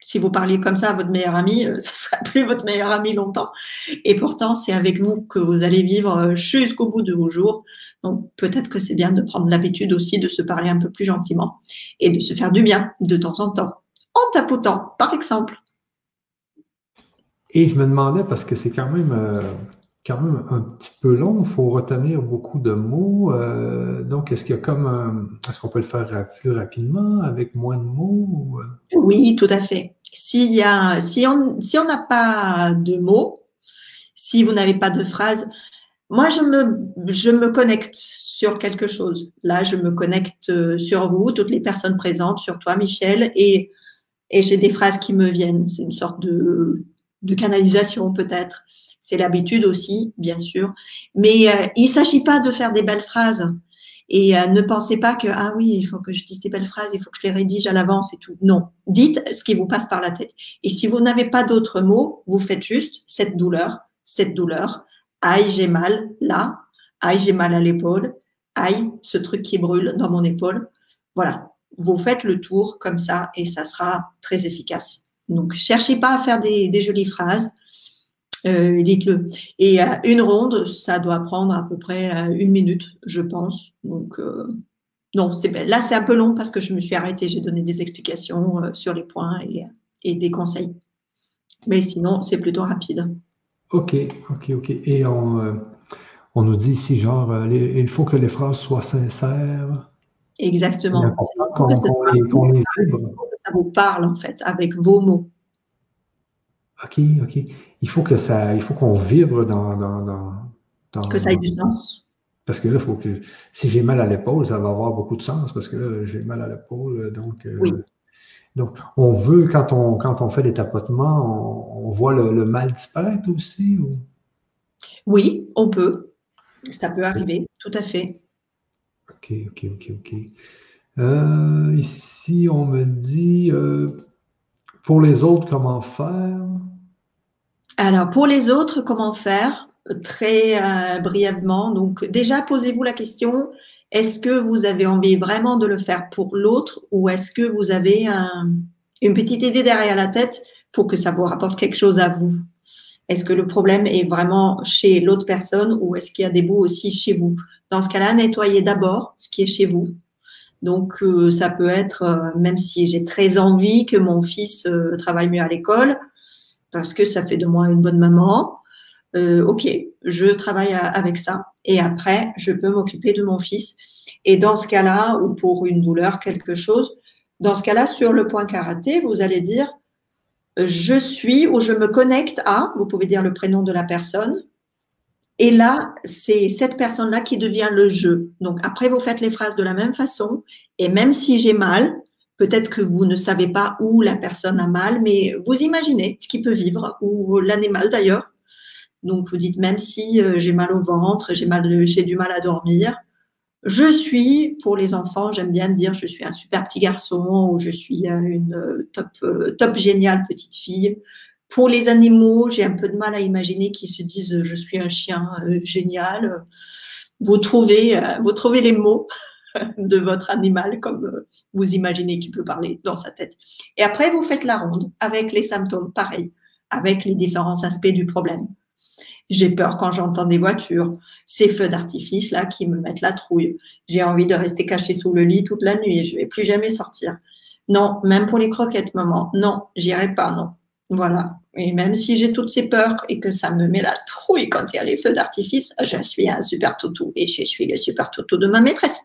si vous parliez comme ça à votre meilleur ami, ce euh, (laughs) ne sera plus votre meilleur ami longtemps. Et pourtant, c'est avec vous que vous allez vivre jusqu'au bout de vos jours. Donc, peut-être que c'est bien de prendre l'habitude aussi de se parler un peu plus gentiment et de se faire du bien de temps en temps, en tapotant, par exemple. Et je me demandais, parce que c'est quand même, euh, quand même un petit peu long, il faut retenir beaucoup de mots. Euh, donc, est-ce qu'il y a comme est-ce qu'on peut le faire plus rapidement avec moins de mots? Oui, tout à fait. S'il y a, si on si on n'a pas de mots, si vous n'avez pas de phrase, moi je me je me connecte sur quelque chose. Là, je me connecte euh, sur vous, toutes les personnes présentes, sur toi, Michel, et et j'ai des phrases qui me viennent. C'est une sorte de de canalisation peut-être. C'est l'habitude aussi, bien sûr. Mais euh, il ne s'agit pas de faire des belles phrases. Et euh, ne pensez pas que, ah oui, il faut que je dise des belles phrases, il faut que je les rédige à l'avance et tout. Non, dites ce qui vous passe par la tête. Et si vous n'avez pas d'autres mots, vous faites juste cette douleur, cette douleur. Aïe, j'ai mal là. Aïe, j'ai mal à l'épaule. Aïe, ce truc qui brûle dans mon épaule. Voilà. Vous faites le tour comme ça et ça sera très efficace. Donc, cherchez pas à faire des, jolies phrases. Euh, dites-le. Et euh, une ronde, ça doit prendre à peu près euh, une minute, je pense. Donc, non, là, c'est un peu long parce que je me suis arrêtée. J'ai donné des explications sur les points et, des conseils. Mais sinon, c'est plutôt rapide. OK, OK, OK. Et on, on nous dit ici, genre, il faut que les phrases soient sincères. Exactement. ça vous parle en fait avec vos mots. OK, OK. Il faut que ça, il faut qu'on vibre dans, dans, Que ça ait du sens. Parce que là, il faut que si j'ai mal à l'épaule, ça va avoir beaucoup de sens parce que là, j'ai mal à l'épaule. Donc, euh, donc, on veut, quand on, quand on fait des tapotements, on, voit le, mal disparaître aussi? Ou? Oui, on peut. Ça peut arriver, tout à fait. OK, OK, OK, OK. Euh, ici, on me dit euh, pour les autres, comment faire? Alors, pour les autres, comment faire? Très euh, brièvement. Donc, déjà, posez-vous la question est-ce que vous avez envie vraiment de le faire pour l'autre ou est-ce que vous avez une petite idée derrière la tête pour que ça vous rapporte quelque chose à vous? Est-ce que le problème est vraiment chez l'autre personne ou est-ce qu'il y a des bouts aussi chez vous? Dans ce cas-là, nettoyez d'abord ce qui est chez vous donc, euh, ça peut être, euh, même si j'ai très envie que mon fils euh, travaille mieux à l'école, parce que ça fait de moi une bonne maman, ok, je travaille avec ça. Et après, je peux m'occuper de mon fils. Et dans ce cas-là, ou pour une douleur, quelque chose, dans ce cas-là, sur le point karaté, vous allez dire, je suis ou je me connecte à, vous pouvez dire le prénom de la personne, et là, c'est cette personne-là qui devient le jeu. Donc après, vous faites les phrases de la même façon. Et même si j'ai mal, peut-être que vous ne savez pas où la personne a mal, mais vous imaginez ce qui peut vivre, ou l'animal d'ailleurs. Donc, vous dites, même si euh, j'ai mal au ventre, j'ai j'ai du mal à dormir, je suis, pour les enfants, j'aime bien dire, je suis un super petit garçon ou je suis une top, top géniale petite fille. Pour les animaux, j'ai un peu de mal à imaginer qu'ils se disent, je suis un chien génial. Vous trouvez, vous trouvez les mots (laughs) de votre animal comme euh, vous imaginez qu'il peut parler dans sa tête. Et après, vous faites la ronde avec les symptômes, pareil, avec les différents aspects du problème. J'ai peur quand j'entends des voitures, ces feux d'artifice là qui me mettent la trouille. J'ai envie de rester caché sous le lit toute la nuit et je vais plus jamais sortir. Non, même pour les croquettes, maman. Non, j'irai pas, non. Voilà. Et même si j'ai toutes ces peurs et que ça me met la trouille quand il y a les feux d'artifice, je suis un super toutou et je suis le super toutou de ma maîtresse.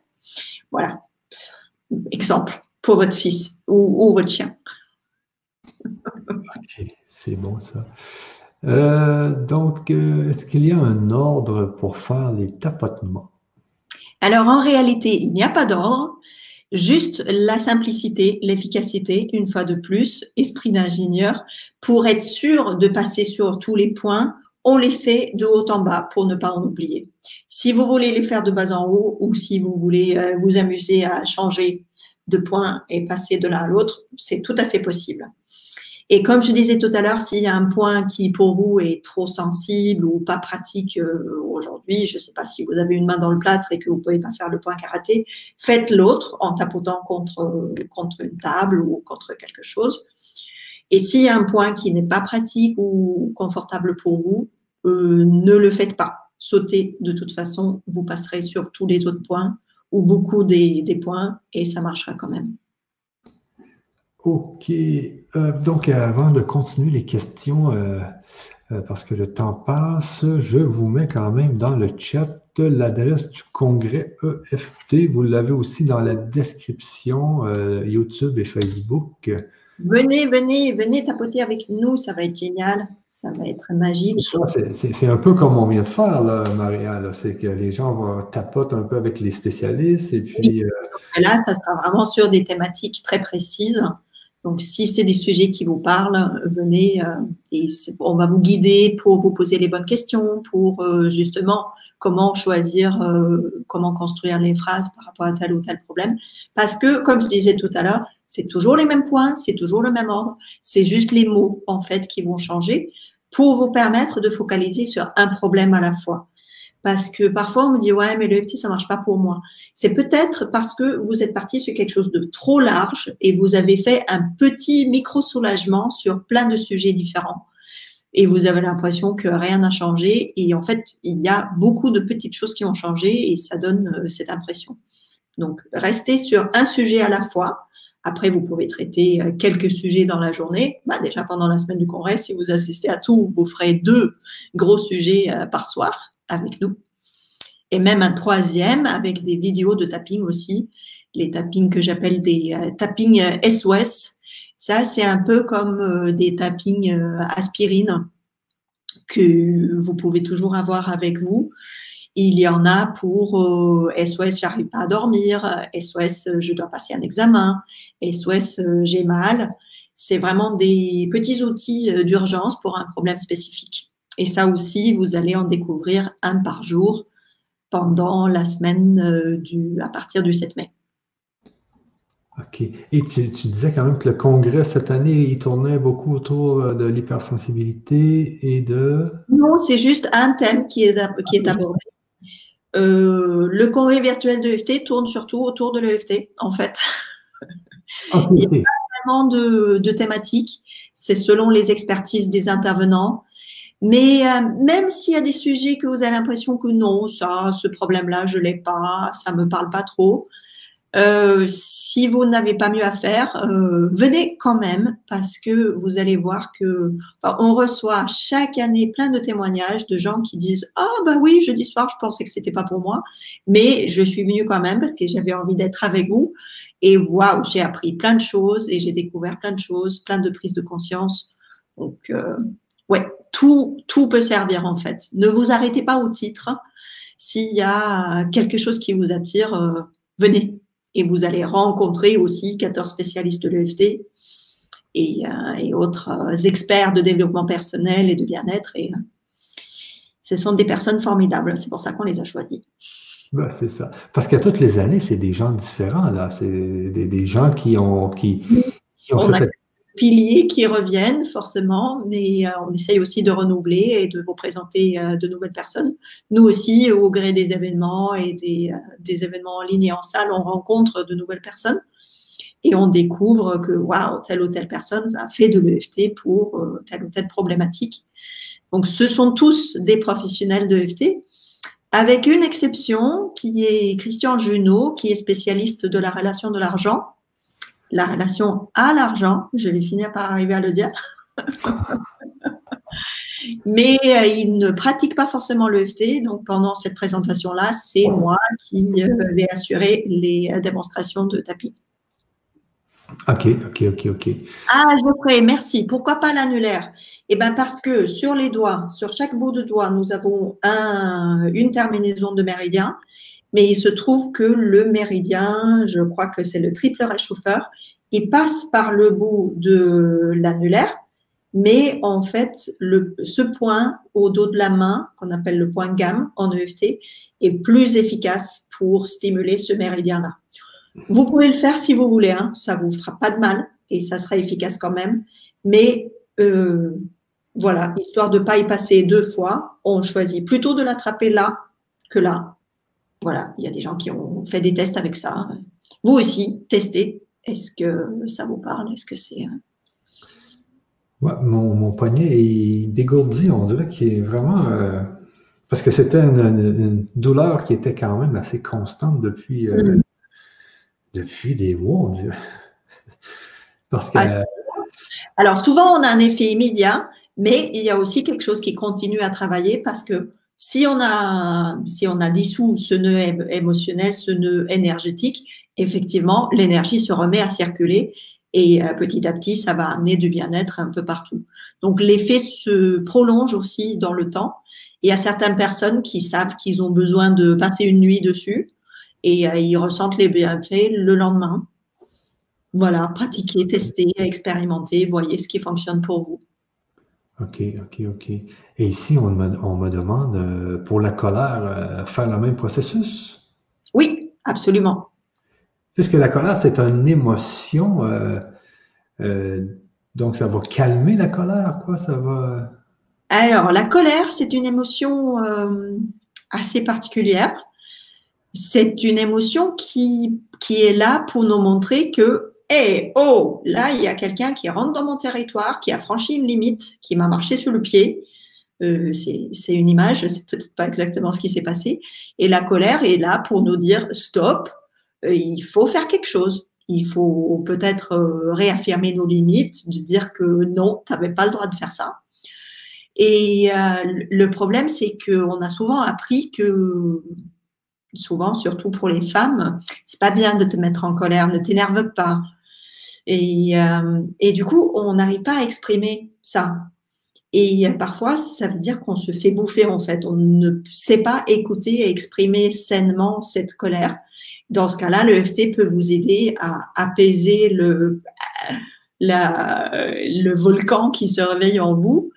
Voilà. Exemple pour votre fils ou, votre chien. c'est bon ça. Euh, donc, euh, est-ce qu'il y a un ordre pour faire les tapotements? Alors, en réalité, il n'y a pas d'ordre, juste la simplicité, l'efficacité, une fois de plus, esprit d'ingénieur, pour être sûr de passer sur tous les points on les fait de haut en bas pour ne pas en oublier. Si vous voulez les faire de bas en haut ou si vous voulez euh, vous amuser à changer de point et passer de l'un à l'autre, c'est tout à fait possible. Et comme je disais tout à l'heure, s'il y a un point qui pour vous est trop sensible ou pas pratique euh, aujourd'hui, je ne sais pas si vous avez une main dans le plâtre et que vous ne pouvez pas faire le point karaté, faites l'autre en tapotant contre, contre une table ou contre quelque chose. Et s'il y a un point qui n'est pas pratique ou confortable pour vous, euh, ne le faites pas. Sautez de toute façon, vous passerez sur tous les autres points ou beaucoup des, points et ça marchera quand même. OK. Euh, donc, avant de continuer les questions, euh, parce que le temps passe, je vous mets quand même dans le chat l'adresse du congrès EFT. Vous l'avez aussi dans la description YouTube et Facebook. Venez, venez, venez tapoter avec nous, ça va être génial, ça va être magique. C'est un peu comme on vient de faire, là, Maria. C'est que les gens vont tapoter un peu avec les spécialistes et puis. Euh, là, ça sera vraiment sur des thématiques très précises. Donc, si c'est des sujets qui vous parlent, venez euh, et on va vous guider pour vous poser les bonnes questions, pour euh, justement comment choisir, comment construire les phrases par rapport à tel ou tel problème. Parce que, comme je disais tout à l'heure, c'est toujours les mêmes points, c'est toujours le même ordre. C'est juste les mots, en fait, qui vont changer pour vous permettre de focaliser sur un problème à la fois. Parce que parfois, on me dit, ouais, mais le FT, ça marche pas pour moi. C'est peut-être parce que vous êtes parti sur quelque chose de trop large et vous avez fait un petit micro-soulagement sur plein de sujets différents. Et vous avez l'impression que rien n'a changé. Et en fait, il y a beaucoup de petites choses qui ont changé et ça donne euh, cette impression. Donc, restez sur un sujet à la fois après, vous pouvez traiter euh, quelques sujets dans la journée. Bah, déjà pendant la semaine du congrès, si vous assistez à tout, vous ferez deux gros sujets euh, par soir avec nous. Et même un troisième avec des vidéos de tapping aussi. Les tappings que j'appelle des euh, tappings SOS. Ça, c'est un peu comme des tappings aspirine que vous pouvez toujours avoir avec vous. Il y en a pour SOS, euh, j'arrive pas à dormir, SOS, je dois passer un examen, SOS, euh, j'ai mal. C'est vraiment des petits outils euh, d'urgence pour un problème spécifique. Et ça aussi, vous allez en découvrir un par jour pendant la semaine du, à partir du 7 mai. OK. Et tu, disais quand même que le congrès cette année, il tournait beaucoup autour de l'hypersensibilité et de. Non, c'est juste un thème qui est, qui est abordé. Euh, le congrès virtuel de l'EFT tourne surtout autour de l'EFT, en fait. Il n'y a pas vraiment de, thématiques. C'est selon les expertises des intervenants. Mais euh, même s'il y a des sujets que vous avez l'impression que non, ça, ce problème-là, je l'ai pas, ça me parle pas trop, euh, si vous n'avez pas mieux à faire, euh, venez quand même parce que vous allez voir que on reçoit chaque année plein de témoignages de gens qui disent ah bah oui jeudi soir je pensais que c'était pas pour moi mais je suis venue quand même parce que j'avais envie d'être avec vous. Et waouh j'ai appris plein de choses et j'ai découvert plein de choses plein de prises de conscience. Donc euh, ouais tout tout peut servir en fait ne vous arrêtez pas au titre s'il y a quelque chose qui vous attire euh, venez et vous allez rencontrer aussi 14 spécialistes de l'EFT et, euh, et, autres euh, experts de développement personnel et de bien-être. Et, Ce sont des personnes formidables. C'est pour ça qu'on les a choisis. Ben, c'est ça. Parce qu'à toutes les années, c'est des gens différents, là. C'est des, gens qui ont, qui, ont cette piliers qui reviennent forcément, mais euh, on essaye aussi de renouveler et de vous présenter euh, de nouvelles personnes. Nous aussi, au gré des événements et des, euh, des, événements en ligne et en salle, on rencontre de nouvelles personnes et on découvre que waouh, telle ou telle personne a fait de l'EFT pour telle ou telle problématique. Donc, ce sont tous des professionnels de avec une exception qui est Christian Junot, qui est spécialiste de la relation de l'argent la relation à l'argent. Je vais finir par arriver à le dire. (laughs) Mais euh, il ne pratique pas forcément l'EFT. Donc, pendant cette présentation-là, c'est moi qui euh, vais assurer les euh, démonstrations de tapis. Ok, ok, ok, ok. Ah, Geoffrey, merci. Pourquoi pas l'annulaire? Eh bien, parce que sur les doigts, sur chaque bout de doigt, nous avons une terminaison de méridien mais il se trouve que le méridien, je crois que c'est le triple réchauffeur, il passe par le bout de l'annulaire, mais en fait, ce point au dos de la main, qu'on appelle le point gamme en EFT, est plus efficace pour stimuler ce méridien-là. Vous pouvez le faire si vous voulez, hein, ça vous fera pas de mal et ça sera efficace quand même, mais euh, voilà, histoire de pas y passer deux fois, on choisit plutôt de l'attraper là que là voilà, il y a des gens qui ont fait des tests avec ça. Vous aussi, testez. Est-ce que ça vous parle? Est-ce que c'est. Ouais, mon, poignet est dégourdi, on dirait qu'il est vraiment. Euh, parce que c'était une, douleur qui était quand même assez constante depuis, euh, mm. depuis des mois, on dirait. (laughs) Parce que. Alors, souvent, on a un effet immédiat, mais il y a aussi quelque chose qui continue à travailler parce que si on a, si on a dissous ce nœud émotionnel, ce nœud énergétique, effectivement, l'énergie se remet à circuler et euh, petit à petit, ça va amener du bien-être un peu partout. Donc, l'effet se prolonge aussi dans le temps. Il y a certaines personnes qui savent qu'ils ont besoin de passer une nuit dessus et euh, ils ressentent les bienfaits le lendemain. Voilà, pratiquez, testez, expérimentez, voyez ce qui fonctionne pour vous. OK, OK, OK. Et ici, on me, demande, euh, pour la colère, euh, faire le même processus? Oui, absolument. Puisque la colère, c'est une émotion, euh, donc ça va calmer la colère, quoi, ça va... Alors, la colère, c'est une émotion assez particulière. C'est une émotion qui, qui est là pour nous montrer que et oh, là, il y a quelqu'un qui rentre dans mon territoire, qui a franchi une limite, qui m'a marché sur le pied. Euh, c'est une image, c'est peut-être pas exactement ce qui s'est passé. Et la colère est là pour nous dire stop, euh, il faut faire quelque chose. Il faut peut-être euh, réaffirmer nos limites, de dire que non, tu n'avais pas le droit de faire ça. Et le problème, c'est qu'on a souvent appris que souvent, surtout pour les femmes, c'est pas bien de te mettre en colère, ne t'énerve pas, euh, et, du coup, on n'arrive pas à exprimer ça. Et parfois, ça veut dire qu'on se fait bouffer en fait. On ne sait pas écouter et exprimer sainement cette colère. Dans ce cas-là, le FT peut vous aider à apaiser le, le volcan qui se réveille en vous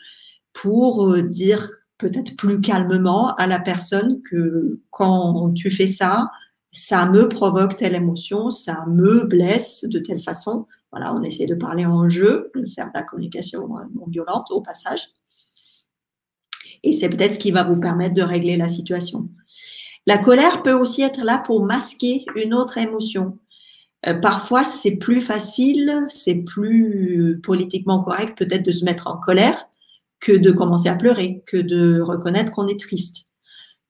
pour euh, dire peut-être plus calmement à la personne que quand tu fais ça, ça me provoque telle émotion, ça me blesse de telle façon. Voilà, on essaie de parler en jeu, de faire de la communication non violente au passage. Et c'est peut-être ce qui va vous permettre de régler la situation. La colère peut aussi être là pour masquer une autre émotion. Euh, parfois, c'est plus facile, c'est plus politiquement correct peut-être de se mettre en colère que de commencer à pleurer, que de reconnaître qu'on est triste.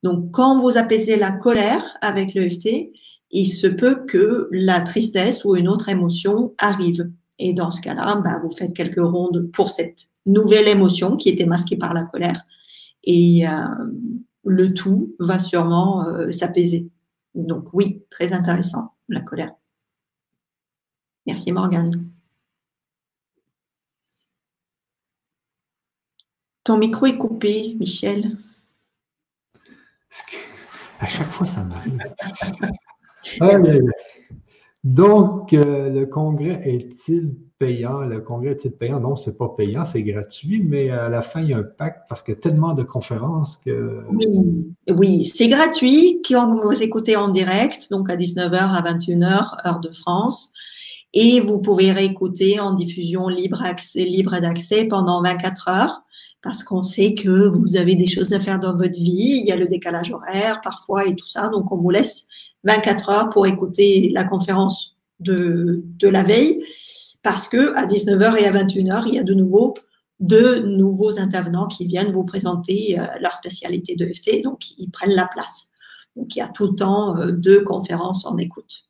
Donc, quand vous apaisez la colère avec l'EFT, il se peut que la tristesse ou une autre émotion arrive. Et dans ce cas-là, bah, vous faites quelques rondes pour cette nouvelle émotion qui était masquée par la colère. Et euh, le tout va sûrement euh, s'apaiser. Donc oui, très intéressant, la colère. Merci Morgane. Ton micro est coupé, Michel. À chaque fois, ça m'arrive. Donc, euh, le congrès est-il payant? Le congrès est-il payant? Non, c'est pas payant, c'est gratuit, mais à la fin, il y a un pack parce qu'il y a tellement de conférences que. Oui, c'est gratuit quand vous écoutez en direct, donc à 19h à 21h, heure de France. Et vous pouvez réécouter en diffusion libre, libre d'accès pendant 24 heures parce qu'on sait que vous avez des choses à faire dans votre vie, il y a le décalage horaire parfois et tout ça, donc on vous laisse 24 heures pour écouter la conférence de, de la veille, parce que à 19h et à 21h, il y a de nouveau deux nouveaux intervenants qui viennent vous présenter euh, leur spécialité de FT, donc ils prennent la place. Donc il y a tout le temps euh, deux conférences en écoute.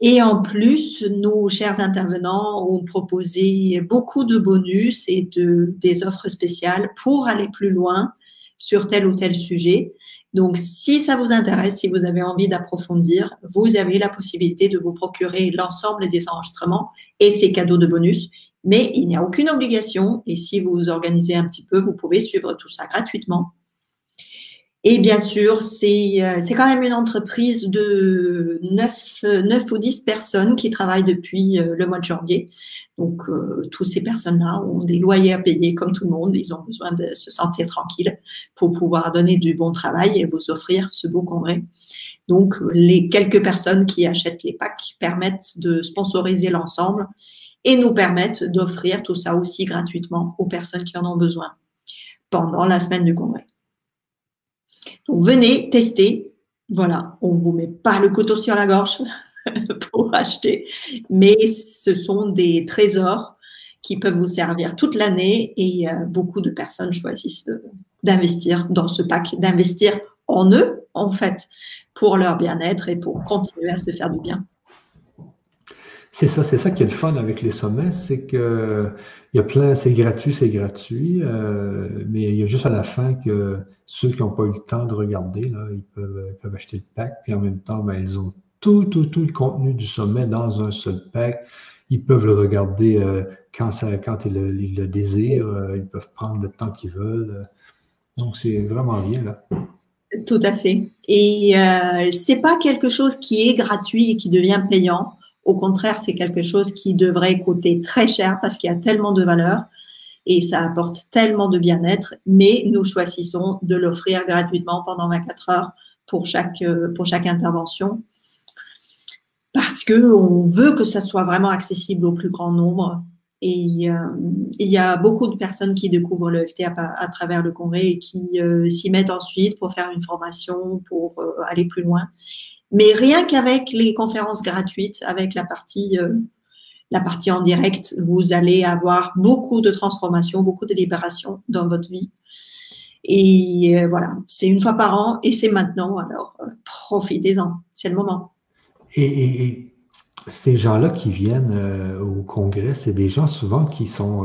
Et en plus, nos chers intervenants ont proposé beaucoup de bonus et de, des offres spéciales pour aller plus loin sur tel ou tel sujet. Donc, si ça vous intéresse, si vous avez envie d'approfondir, vous avez la possibilité de vous procurer l'ensemble des enregistrements et ces cadeaux de bonus. Mais il n'y a aucune obligation et si vous vous organisez un petit peu, vous pouvez suivre tout ça gratuitement. Et bien sûr, c'est euh, quand même une entreprise de 9, 9 ou 10 personnes qui travaillent depuis euh, le mois de janvier. Donc, euh, toutes ces personnes-là ont des loyers à payer comme tout le monde. Ils ont besoin de se sentir tranquilles pour pouvoir donner du bon travail et vous offrir ce beau congrès. Donc, les quelques personnes qui achètent les packs permettent de sponsoriser l'ensemble et nous permettent d'offrir tout ça aussi gratuitement aux personnes qui en ont besoin pendant la semaine du congrès. Donc venez tester. Voilà, on ne vous met pas le couteau sur la gorge (laughs) pour acheter, mais ce sont des trésors qui peuvent vous servir toute l'année et euh, beaucoup de personnes choisissent d'investir dans ce pack, d'investir en eux, en fait, pour leur bien-être et pour continuer à se faire du bien. C'est ça, c'est ça qui est le fun avec les sommets, c'est que il y a plein, c'est gratuit, c'est gratuit, euh, mais il y a juste à la fin que ceux qui n'ont pas eu le temps de regarder, là, ils peuvent, acheter le pack, puis en même temps, ben, ils ont tout, tout, tout le contenu du sommet dans un seul pack. Ils peuvent le regarder euh, quand, ils, le, désirent, euh, ils peuvent prendre le temps qu'ils veulent. Donc, c'est vraiment bien, là. Tout à fait. Et euh, c'est pas quelque chose qui est gratuit et qui devient payant. Au contraire, c'est quelque chose qui devrait coûter très cher parce qu'il y a tellement de valeur et ça apporte tellement de bien-être, mais nous choisissons de l'offrir gratuitement pendant 24 heures pour chaque, euh, pour chaque intervention parce qu'on veut que ça soit vraiment accessible au plus grand nombre. Et euh, il y a beaucoup de personnes qui découvrent le FT à, travers le congrès et qui euh, s'y mettent ensuite pour faire une formation, pour aller plus loin. Mais rien qu'avec les conférences gratuites, avec la partie, euh, la partie en direct, vous allez avoir beaucoup de transformations, beaucoup de libération dans votre vie. Et euh, voilà, c'est une fois par an et c'est maintenant. Alors, euh, profitez-en, c'est le moment. Et, ces gens-là qui viennent au congrès, c'est des gens souvent qui sont,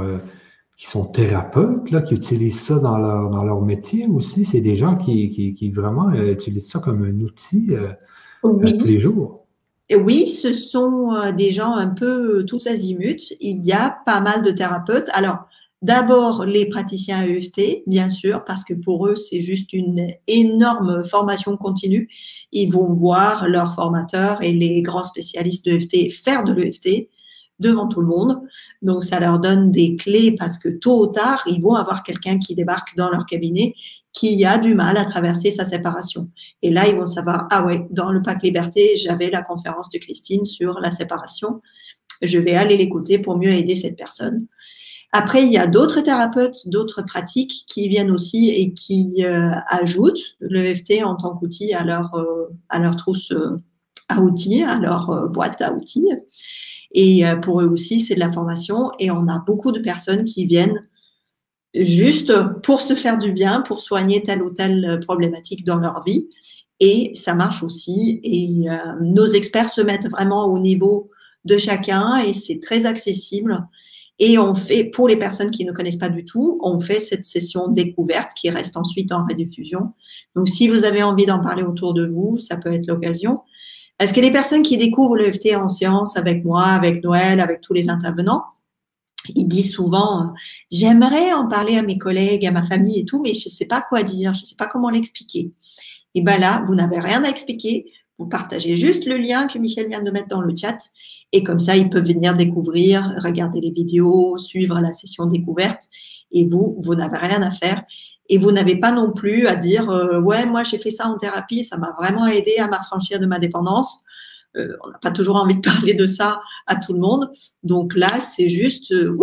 qui sont thérapeutes, là, qui utilisent ça dans leur, dans leur métier aussi? C'est des gens qui, qui, qui vraiment utilisent ça comme un outil oui. tous les jours. Oui, ce sont euh, des gens un peu euh, tous azimuts. Il y a pas mal de thérapeutes. Alors, d'abord, les praticiens EFT, bien sûr, parce que pour eux, c'est juste une énorme formation continue. Ils vont voir leurs formateurs et les grands spécialistes d'EFT faire de l'EFT devant tout le monde. Donc, ça leur donne des clés parce que tôt ou tard, ils vont avoir quelqu'un qui débarque dans leur cabinet qui a du mal à traverser sa séparation. Et là, ils vont savoir, ah ouais, dans le Pack Liberté, j'avais la conférence de Christine sur la séparation. Je vais aller l'écouter pour mieux aider cette personne. Après, il y a d'autres thérapeutes, d'autres pratiques qui viennent aussi et qui euh, ajoutent l'EFT en tant qu'outil à leur, euh, à leur trousse euh, à outils, à leur boîte à outils. Et pour eux aussi, c'est de la formation. Et on a beaucoup de personnes qui viennent juste pour se faire du bien, pour soigner telle ou telle problématique dans leur vie. Et ça marche aussi. Et euh, nos experts se mettent vraiment au niveau de chacun et c'est très accessible. Et on fait, pour les personnes qui ne connaissent pas du tout, on fait cette session découverte qui reste ensuite en rediffusion. Donc, si vous avez envie d'en parler autour de vous, ça peut être l'occasion. Est-ce que les personnes qui découvrent l'EFT en séance avec moi, avec Noël, avec tous les intervenants, il dit souvent, j'aimerais en parler à mes collègues, à ma famille et tout, mais je ne sais pas quoi dire, je ne sais pas comment l'expliquer. Et bien là, vous n'avez rien à expliquer. vous partagez juste le lien que Michel vient de mettre dans le chat et comme ça, ils peuvent venir découvrir, regarder les vidéos, suivre la session découverte et vous, vous n'avez rien à faire. Et vous n'avez pas non plus à dire euh, ouais moi j'ai fait ça en thérapie, ça m'a vraiment aidé à m'affranchir de ma dépendance. Euh, on n'a pas toujours envie de parler de ça à tout le monde. Donc là, c'est juste, euh,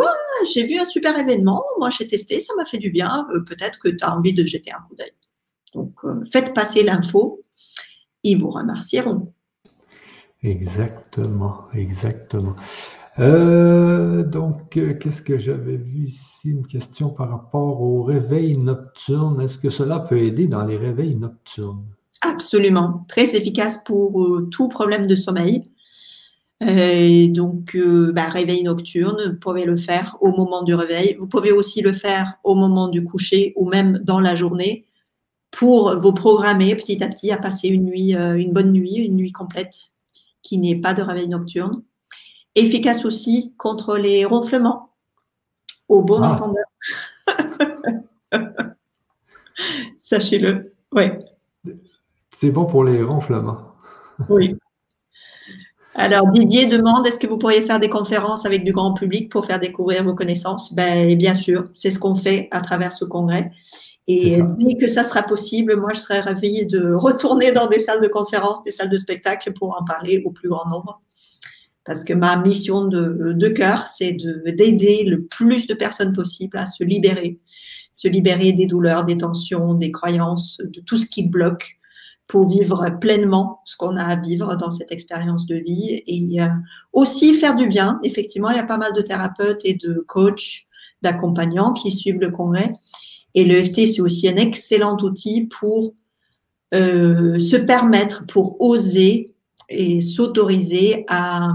j'ai vu un super événement, moi j'ai testé, ça m'a fait du bien, euh, peut-être que tu as envie de jeter un coup d'œil. Donc faites passer l'info, ils vous remercieront. Exactement, exactement. donc, qu'est-ce que j'avais vu ici? Une question par rapport au réveil nocturne. Est-ce que cela peut aider dans les réveils nocturnes? Absolument, très efficace pour euh, tout problème de sommeil. Euh, donc, euh, bah, réveil nocturne, vous pouvez le faire au moment du réveil. Vous pouvez aussi le faire au moment du coucher ou même dans la journée pour vous programmer petit à petit à passer une nuit, une bonne nuit, une nuit complète qui n'est pas de réveil nocturne. Efficace aussi contre les ronflements au bon ah. entendeur. (laughs) Sachez-le. Ouais. C'est bon pour les ronflements. Oui. Alors, Didier demande est-ce que vous pourriez faire des conférences avec du grand public pour faire découvrir vos connaissances? Ben, Bien sûr, c'est ce qu'on fait à travers ce congrès. Et dès que ça sera possible, moi, je serai ravie de (laughs) retourner dans des salles de conférences, des salles de spectacle pour en parler au plus grand nombre. Parce que ma mission de, de cœur, c'est d'aider le plus de personnes possible à se libérer, se libérer des douleurs, des tensions, des croyances, de tout ce qui bloque pour vivre pleinement ce qu'on a à vivre dans cette expérience de vie et euh, aussi faire du bien. Effectivement, il y a pas mal de thérapeutes et de coachs, d'accompagnants qui suivent le congrès. Et l'EFT, c'est aussi un excellent outil pour euh, se permettre, pour oser et s'autoriser à,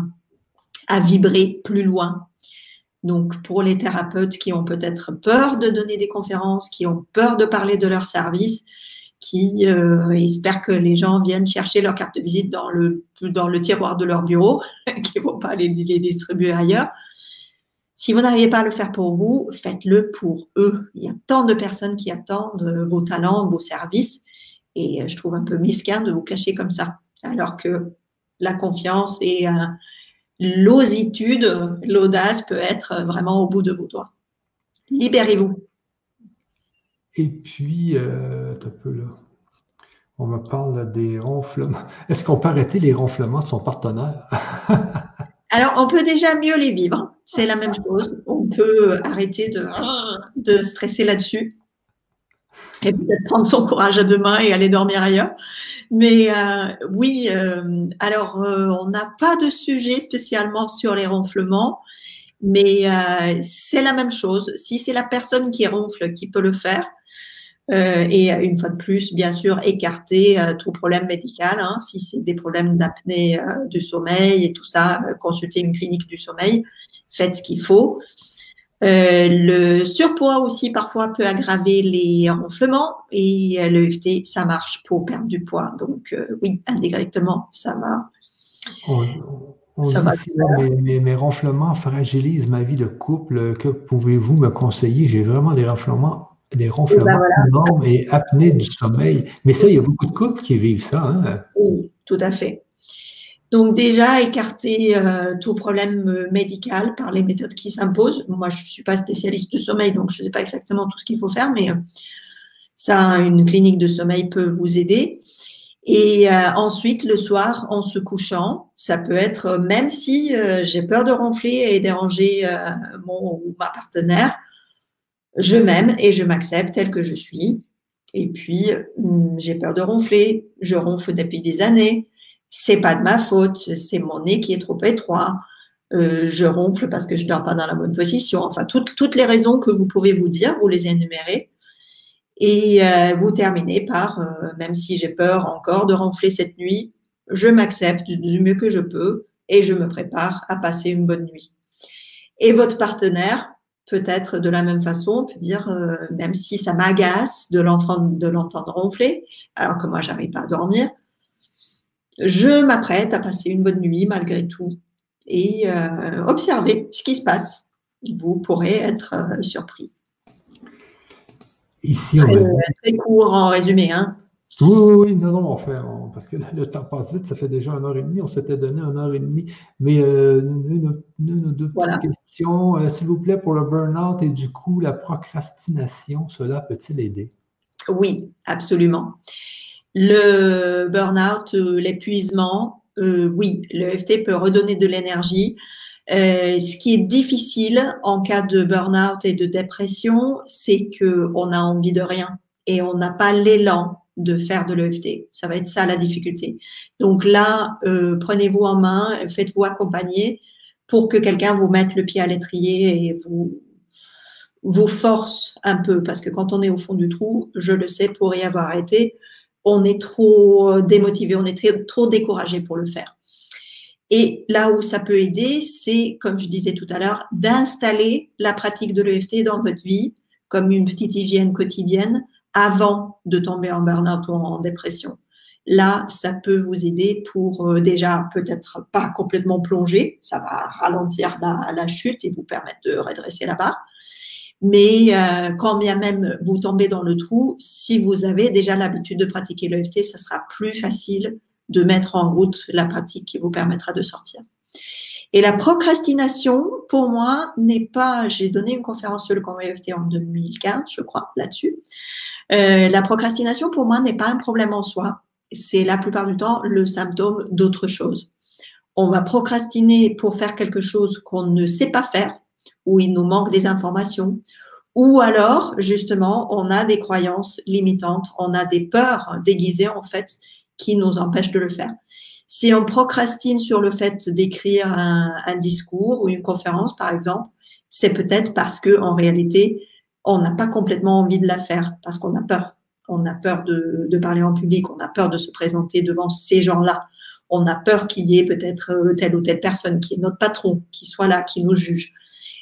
à vibrer plus loin. Donc, pour les thérapeutes qui ont peut-être peur de donner des conférences, qui ont peur de parler de leur service, qui euh, espèrent que les gens viennent chercher leur carte de visite dans le, dans le tiroir de leur bureau, (laughs) qui ne vont pas les, les distribuer ailleurs. Si vous n'arrivez pas à le faire pour vous, faites-le pour eux. Il y a tant de personnes qui attendent vos talents, vos services, et je trouve un peu misquin de vous cacher comme ça, alors que la confiance et euh, l'ositude, l'audace peut être vraiment au bout de vos doigts. Libérez-vous. Et puis, euh. On me parle des ronflements. Est-ce qu'on peut arrêter les ronflements de son partenaire? (laughs) Alors, on peut déjà mieux les vivre. C'est la même chose. On peut arrêter de, stresser là-dessus et peut-être prendre son courage à deux mains et aller dormir ailleurs. Mais euh, oui, euh, alors on n'a pas de sujet spécialement sur les ronflements, mais c'est la même chose. Si c'est la personne qui ronfle qui peut le faire, euh, et une fois de plus, bien sûr, écarter euh, tout problème médical. Hein, si c'est des problèmes d'apnée euh, du sommeil et tout ça, consultez une clinique du sommeil, faites ce qu'il faut. le surpoids aussi parfois peut aggraver les ronflements et l'EFT, ça marche pour perdre du poids. Donc oui, indirectement, ça va. ça va mes, mes, ronflements fragilisent ma vie de couple. Que pouvez-vous me conseiller? J'ai vraiment des ronflements des ronflements ben et apnée du sommeil. Mais ça, il y a beaucoup de couples qui vivent ça. Hein. Oui, tout à fait. Donc déjà, écarter euh, tout problème euh, médical par les méthodes qui s'imposent. Moi, je ne suis pas spécialiste de sommeil, donc je ne sais pas exactement tout ce qu'il faut faire, mais euh, ça, une clinique de sommeil peut vous aider. Et ensuite, le soir, en se couchant, ça peut être, même si j'ai peur de ronfler et déranger mon ou ma partenaire, je m'aime et je m'accepte tel que je suis. Et puis, hum, j'ai peur de ronfler. Je ronfle depuis des années. C'est pas de ma faute. C'est mon nez qui est trop étroit. Euh, je ronfle parce que je dors pas dans la bonne position. Enfin, toutes, toutes les raisons que vous pouvez vous dire, vous les énumérez. Et euh, vous terminez par, euh, même si j'ai peur encore de ronfler cette nuit, je m'accepte du mieux que je peux et je me prépare à passer une bonne nuit. Et votre partenaire, peut-être de la même façon, on peut dire, euh, même si ça m'agace de l'entendre ronfler, alors que moi, j'arrive pas à dormir, je m'apprête à passer une bonne nuit malgré tout et euh, observer ce qui se passe. Vous pourrez être euh, surpris. Ici, très, très, court en résumé. Hein. Oui, oui, non, non, on parce que le temps passe vite, ça fait déjà une heure et demie, on s'était donné une heure et demie. Mais euh, une, ou deux petites questions, euh, s'il vous plaît, pour le burn-out et du coup, la procrastination, cela peut-il aider? Oui, absolument. Le burn-out, euh, l'épuisement, oui, le FT peut redonner de l'énergie. ce qui est difficile en cas de burn-out et de dépression, c'est qu'on a envie de rien et on n'a pas l'élan de faire de l'EFT. Ça va être ça la difficulté. Donc là, euh, prenez-vous en main, faites-vous accompagner pour que quelqu'un vous mette le pied à l'étrier et vous vous force un peu parce que quand on est au fond du trou, je le sais pour y avoir été, on est trop démotivé, on est trop découragé pour le faire. Et là où ça peut aider, c'est, comme je disais tout à l'heure, d'installer la pratique de l'EFT dans votre vie comme une petite hygiène quotidienne avant de tomber en burn-out ou en dépression. Là, ça peut vous aider pour euh, déjà peut-être pas complètement plonger, ça va ralentir la, chute et vous permettre de redresser la barre. Mais euh, quand bien même vous tombez dans le trou, si vous avez déjà l'habitude de pratiquer l'EFT, ça sera plus facile de mettre en route la pratique qui vous permettra de sortir. Et la procrastination, pour moi, n'est pas. J'ai donné une conférence sur le congrès EFT en 2015, je crois, là-dessus. Euh, la procrastination, pour moi, n'est pas un problème en soi. C'est la plupart du temps le symptôme d'autre chose. On va procrastiner pour faire quelque chose qu'on ne sait pas faire, où il nous manque des informations, ou alors, justement, on a des croyances limitantes, on a des peurs déguisées, en fait, qui nous empêchent de le faire. Si on procrastine sur le fait d'écrire un, un, discours ou une conférence, par exemple, c'est peut-être parce que en réalité, on n'a pas complètement envie de la faire parce qu'on a peur. On a peur de, parler en public, on a peur de se présenter devant ces gens-là. On a peur qu'il y ait peut-être euh, telle ou telle personne qui est notre patron, qui soit là, qui nous juge.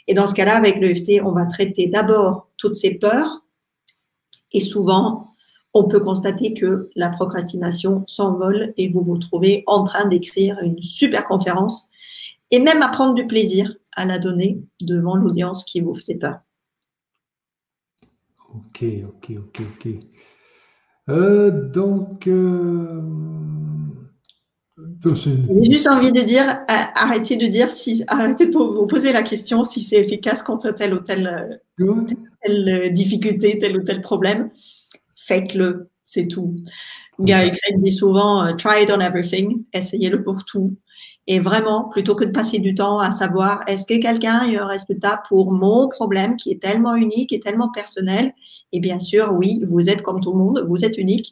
Et dans ce cas-là, avec l'EFT, on va traiter d'abord toutes ces peurs. Et souvent, on peut constater que la procrastination s'envole et vous vous trouvez en train d'écrire une super conférence et même à prendre du plaisir à la donner devant l'audience qui vous fait peur. Ok, ok, ok, ok. Euh, donc, euh, j'ai juste envie de dire, arrêtez de dire si, arrêtez de vous poser la question si c'est efficace contre telle ou telle, telle, difficulté, tel ou tel problème. Faites-le, c'est tout. Gary Craig dit souvent, euh, try it on everything, essayez-le pour tout. Et vraiment, plutôt que de passer du temps à savoir est-ce que quelqu'un est un résultat pour mon problème qui est tellement unique et tellement personnel, et bien sûr, oui, vous êtes comme tout le monde, vous êtes unique,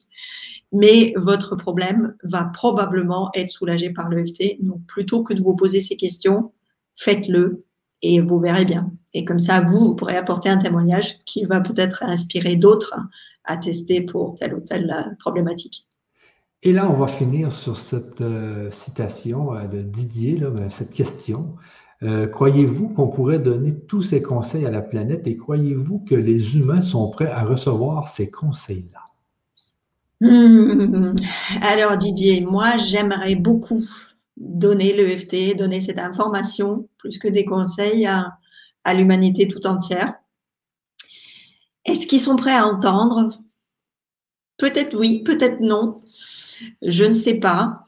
mais votre problème va probablement être soulagé par l'EFT. Donc, plutôt que de vous poser ces questions, faites-le et vous verrez bien. Et comme ça, vous, vous pourrez apporter un témoignage qui va peut-être inspirer d'autres à tester pour telle ou telle problématique. Et là, on va finir sur cette euh, citation euh, de Didier, ben, cette question. Euh, croyez-vous qu'on pourrait donner tous ces conseils à la planète et croyez-vous que les humains sont prêts à recevoir ces conseils-là? Hmm. Alors Didier, moi j'aimerais beaucoup donner l'EFT, donner cette information, plus que des conseils à, à l'humanité tout entière. Est-ce qu'ils sont prêts à entendre? Peut-être oui, peut-être non. Je ne sais pas,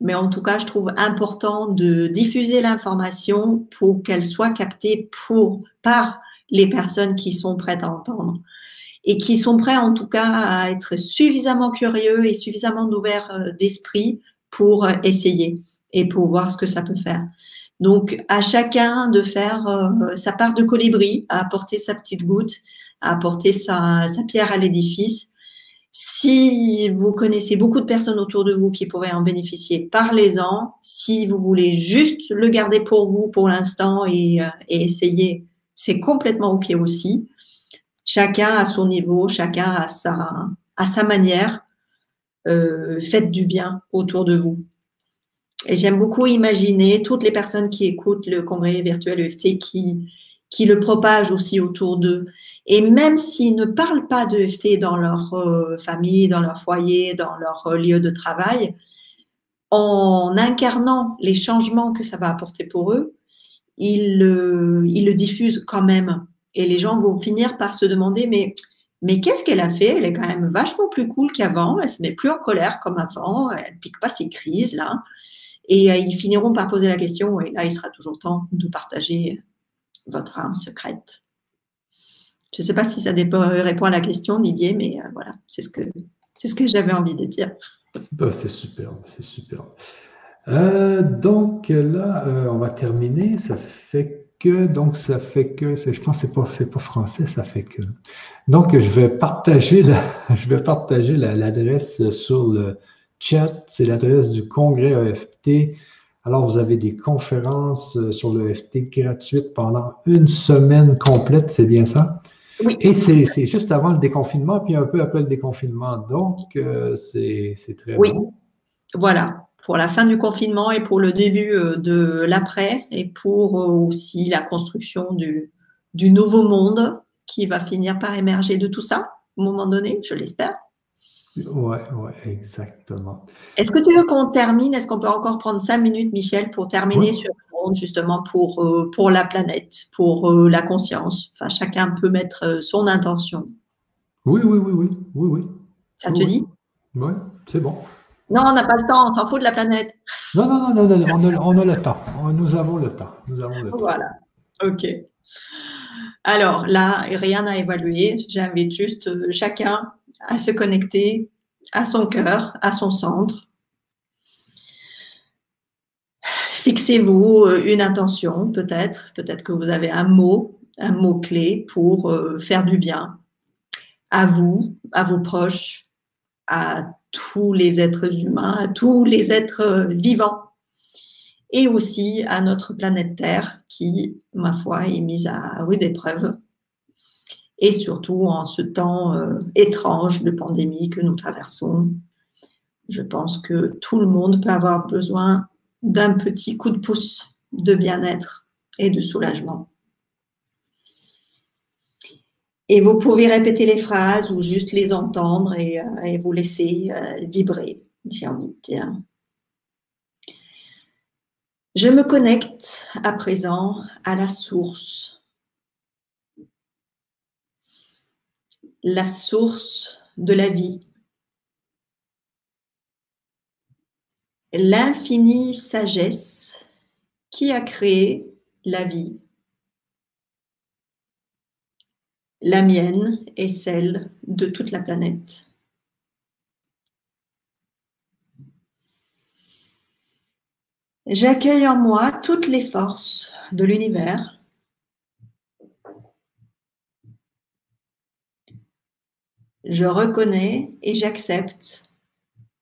mais en tout cas, je trouve important de diffuser l'information pour qu'elle soit captée par les personnes qui sont prêtes à entendre et qui sont prêts en tout cas à être suffisamment curieux et suffisamment ouverts euh, d'esprit pour euh, essayer et pour voir ce que ça peut faire. Donc, à chacun de faire euh, sa part de colibri, à apporter sa petite goutte, à apporter sa pierre à l'édifice si vous connaissez beaucoup de personnes autour de vous qui pourraient en bénéficier, parlez-en. Si vous voulez juste le garder pour vous pour l'instant et, euh, essayer, c'est complètement OK aussi. Chacun à son niveau, chacun à sa, à sa manière. Euh, faites du bien autour de vous. Et j'aime beaucoup imaginer toutes les personnes qui écoutent le congrès virtuel EFT qui, qui le propagent aussi autour d'eux. Et même s'ils ne parlent pas de FT dans leur euh, famille, dans leur foyer, dans leur euh, lieu de travail, en incarnant les changements que ça va apporter pour eux, ils, ils le diffusent quand même. Et les gens vont finir par se demander, mais, Mais qu'est-ce qu'elle a fait? Elle est quand même vachement plus cool qu'avant. Elle se met plus en colère comme avant. Elle pique pas ses crises là. Et euh, ils finiront par poser la question. Et là, il sera toujours temps de partager votre arme secrète. Je ne sais pas si ça répond à la question, Didier, mais euh, voilà, c'est ce que c'est ce que j'avais envie de dire. Bah, c'est super, c'est super. Euh, donc là, on va terminer. Ça fait donc ça fait que, je pense que ce n'est pas, français, ça fait que. Donc, je vais partager (laughs) je vais partager l'adresse sur le chat. C'est l'adresse du congrès EFT. Alors, vous avez des conférences euh, sur l'EFT gratuites pendant une semaine complète, c'est bien ça? Oui. Et c'est juste avant le déconfinement, puis un peu après le déconfinement. Donc, euh, c'est très oui. Voilà pour la fin du confinement et pour le début euh, de l'après et pour aussi la construction du, du nouveau monde qui va finir par émerger de tout ça, au moment donné, je l'espère. Oui, ouais, exactement. Est-ce que tu veux qu'on termine? Est-ce qu'on peut encore prendre cinq minutes, Michel, pour terminer sur le monde, justement, pour, euh, pour la planète, pour la conscience? Enfin, chacun peut mettre son intention. Oui, oui, oui, oui, oui, oui. Ça te dit? Oui, c'est bon. Non, on n'a pas le temps, on s'en fout de la planète. Non, non, non, non, on, a, le temps. Nous avons le temps. Nous avons le temps. Voilà. OK. Alors là, rien n'a évalué. J'invite juste euh, chacun à se connecter à son cœur, à son centre. Fixez-vous euh, une intention, peut-être. Peut-être que vous avez un mot, un mot-clé pour euh, faire du bien à vous, à vos proches, à tous les êtres humains, à tous les êtres euh, vivants, et aussi à notre planète Terre qui, ma foi, est mise à rude épreuve, et surtout en ce temps euh, étrange de pandémie que nous traversons. Je pense que tout le monde peut avoir besoin d'un petit coup de pouce de bien-être et de soulagement. Et vous pouvez répéter les phrases ou juste les entendre et, euh, vous laisser euh, vibrer, j'ai envie de dire. Je me connecte à présent à la source. La source de la vie. L'infinie sagesse qui a créé la vie la mienne et celle de toute la planète. J'accueille en moi toutes les forces de l'univers. Je reconnais et j'accepte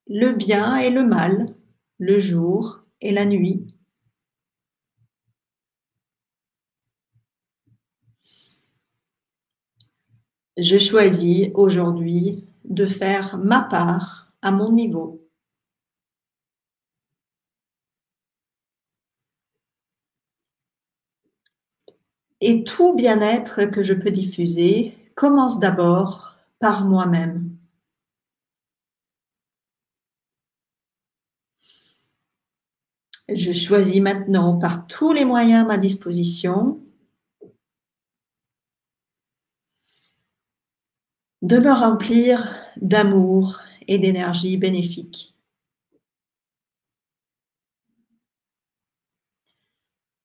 le bien et le mal, le jour et la nuit. Je choisis aujourd'hui de faire ma part à mon niveau. Et tout bien-être que je peux diffuser commence d'abord par moi-même. Je choisis maintenant par tous les moyens à ma disposition de me remplir d'amour et d'énergie bénéfique.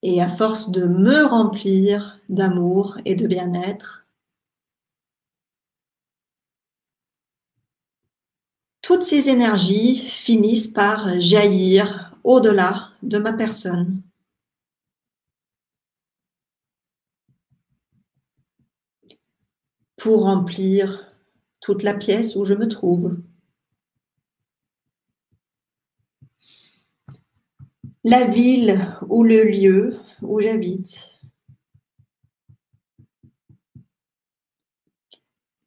Et à force de me remplir d'amour et de bien-être, toutes ces énergies finissent par jaillir au-delà de ma personne. pour remplir toute la pièce où je me trouve. La ville ou le lieu où j'habite.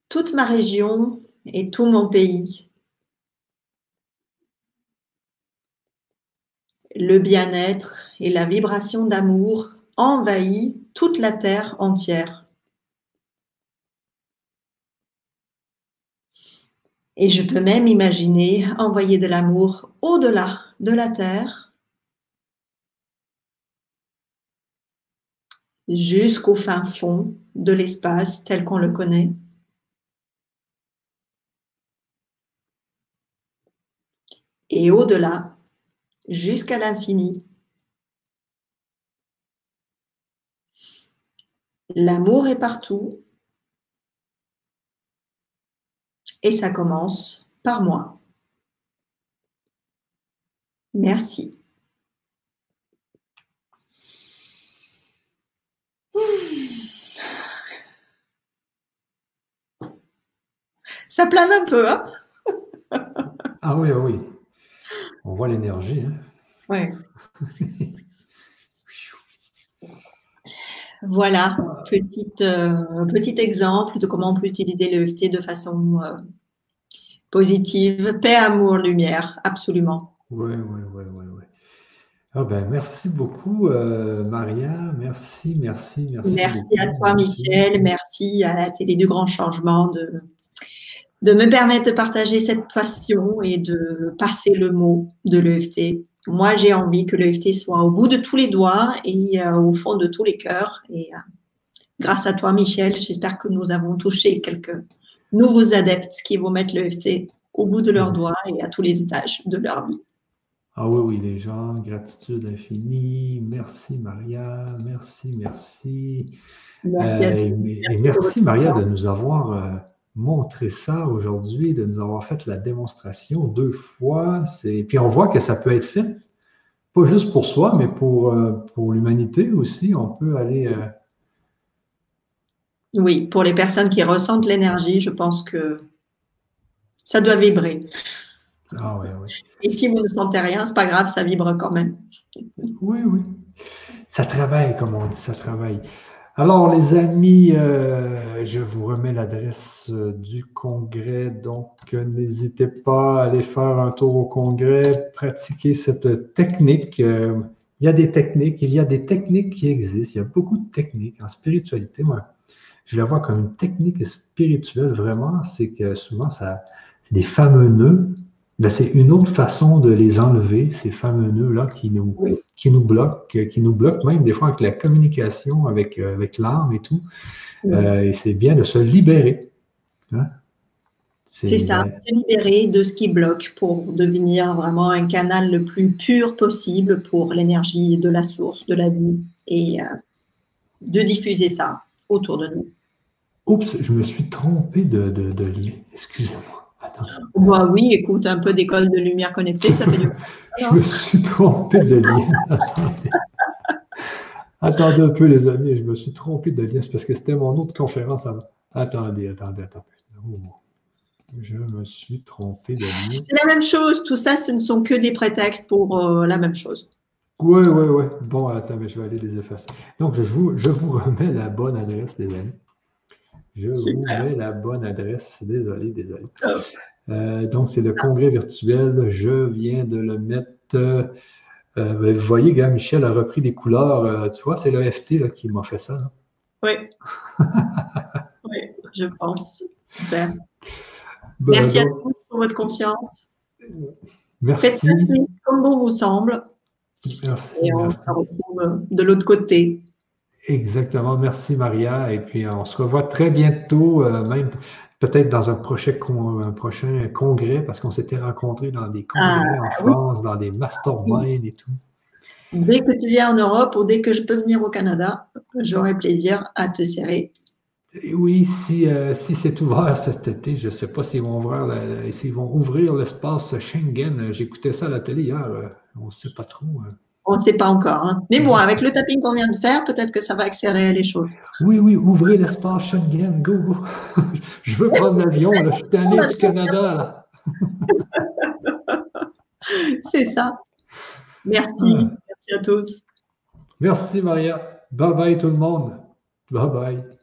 Toute ma région et tout mon pays. le bien-être et la vibration d'amour envahit toute la terre entière. Et je peux même imaginer envoyer de l'amour au-delà de la terre jusqu'au fin fond de l'espace tel qu'on le connaît. Et au-delà, jusqu'à l'infini. L'amour est partout et ça commence par moi. Merci. Ça plane un peu, hein? Ah oui, ah oui. On voit l'énergie. Hein oui. (laughs) voilà, petite, euh, petit exemple de comment on peut utiliser l'EFT de façon euh, positive. Paix, amour, lumière, absolument. Oui, oui, oui, oui. oui. Ah ben, merci beaucoup, euh, Maria. Merci, merci, merci. Merci à toi, Michel. Merci à la télé du grand changement de, de me permettre de partager cette passion et de passer le mot de l'EFT. Moi, j'ai envie que l'EFT soit au bout de tous les doigts et euh, au fond de tous les cœurs. Et euh, grâce à toi, Michel, j'espère que nous avons touché quelques nouveaux adeptes qui vont mettre l'EFT au bout de leurs doigts et à tous les étages de leur vie. Ah oui, oui, les gens, gratitude infinie. Merci Maria, merci, merci. Merci, euh, et, merci Maria de nous avoir montré ça aujourd'hui, de nous avoir fait la démonstration deux fois. Puis on voit que ça peut être fait, pas juste pour soi, mais pour, euh, pour l'humanité aussi. On peut aller. Oui, pour les personnes qui ressentent l'énergie, je pense que ça doit vibrer. Ah Et si vous ne sentez rien, c'est pas grave, ça vibre quand même. Oui, oui. Ça travaille, comme on dit, ça travaille. Alors, les amis, euh, je vous remets l'adresse euh, du congrès, donc euh, n'hésitez pas à aller faire un tour au congrès, pratiquer cette technique. il y a des techniques, il y a des techniques qui existent, il y a beaucoup de techniques en spiritualité. Moi, je la vois comme une technique spirituelle, vraiment, c'est que souvent, ça, c'est des fameux nœuds c'est une autre façon de les enlever, ces fameux nœuds-là qui nous, qui nous bloquent, qui nous bloquent même des fois avec la communication, avec, euh, avec l'âme et tout. Euh, et c'est bien de se libérer. Hein. C'est ça, se libérer de ce qui bloque pour devenir vraiment un canal le plus pur possible pour l'énergie de la source, de la vie, et euh, de diffuser ça autour de nous. Oups, je me suis trompé de, de, de lien, excusez-moi. Bah oui, écoute, un peu d'école de lumière connectée, ça fait du (laughs) Je me suis trompé de lien. (laughs) attendez un peu, les amis, je me suis trompé de lien. C'est parce que c'était mon autre conférence avant. Attendez, attendez, attendez. Oh, je me suis trompé de lien. C'est la même chose. Tout ça, ce ne sont que des prétextes pour euh, la même chose. Oui, oui, oui. Bon, attends, mais je vais aller les effacer. Donc, je vous, je vous remets la bonne adresse, les amis. Je vous mets la bonne adresse. Désolé, désolé. Euh, donc, c'est le congrès virtuel. Je viens de le mettre. Euh, ben, vous voyez, gars, Michel a repris des couleurs. Euh, tu vois, c'est l'EFT qui m'a fait ça. Oui. (laughs) oui, je pense. Super. Ben, merci à tous pour votre confiance. Merci. Faites comme bon vous semble. Merci, Et on se retrouve de l'autre côté. Exactement. Merci, Maria. Et puis, on se revoit très bientôt, euh, même peut-être dans un prochain, un prochain congrès, parce qu'on s'était rencontrés dans des congrès ah, en France, dans des masterminds et tout. Dès que tu viens en Europe ou dès que je peux venir au Canada, j'aurai plaisir à te serrer. oui, si, euh, si c'est ouvert cet été, je ne sais pas s'ils vont ouvrir, s'ils vont ouvrir l'espace Schengen. J'écoutais ça à la télé hier. Euh, on ne sait pas trop. On ne sait pas encore. Hein. Mais bon, avec le tapping qu'on vient de faire, peut-être que ça va accélérer les choses. Oui, oui, ouvrez l'espace Schengen, go, go. (laughs) Je veux prendre l'avion, je suis allé du (laughs) Canada. C'est ça. Merci. Merci à tous. Merci, Maria. Bye bye, tout le monde. Bye bye.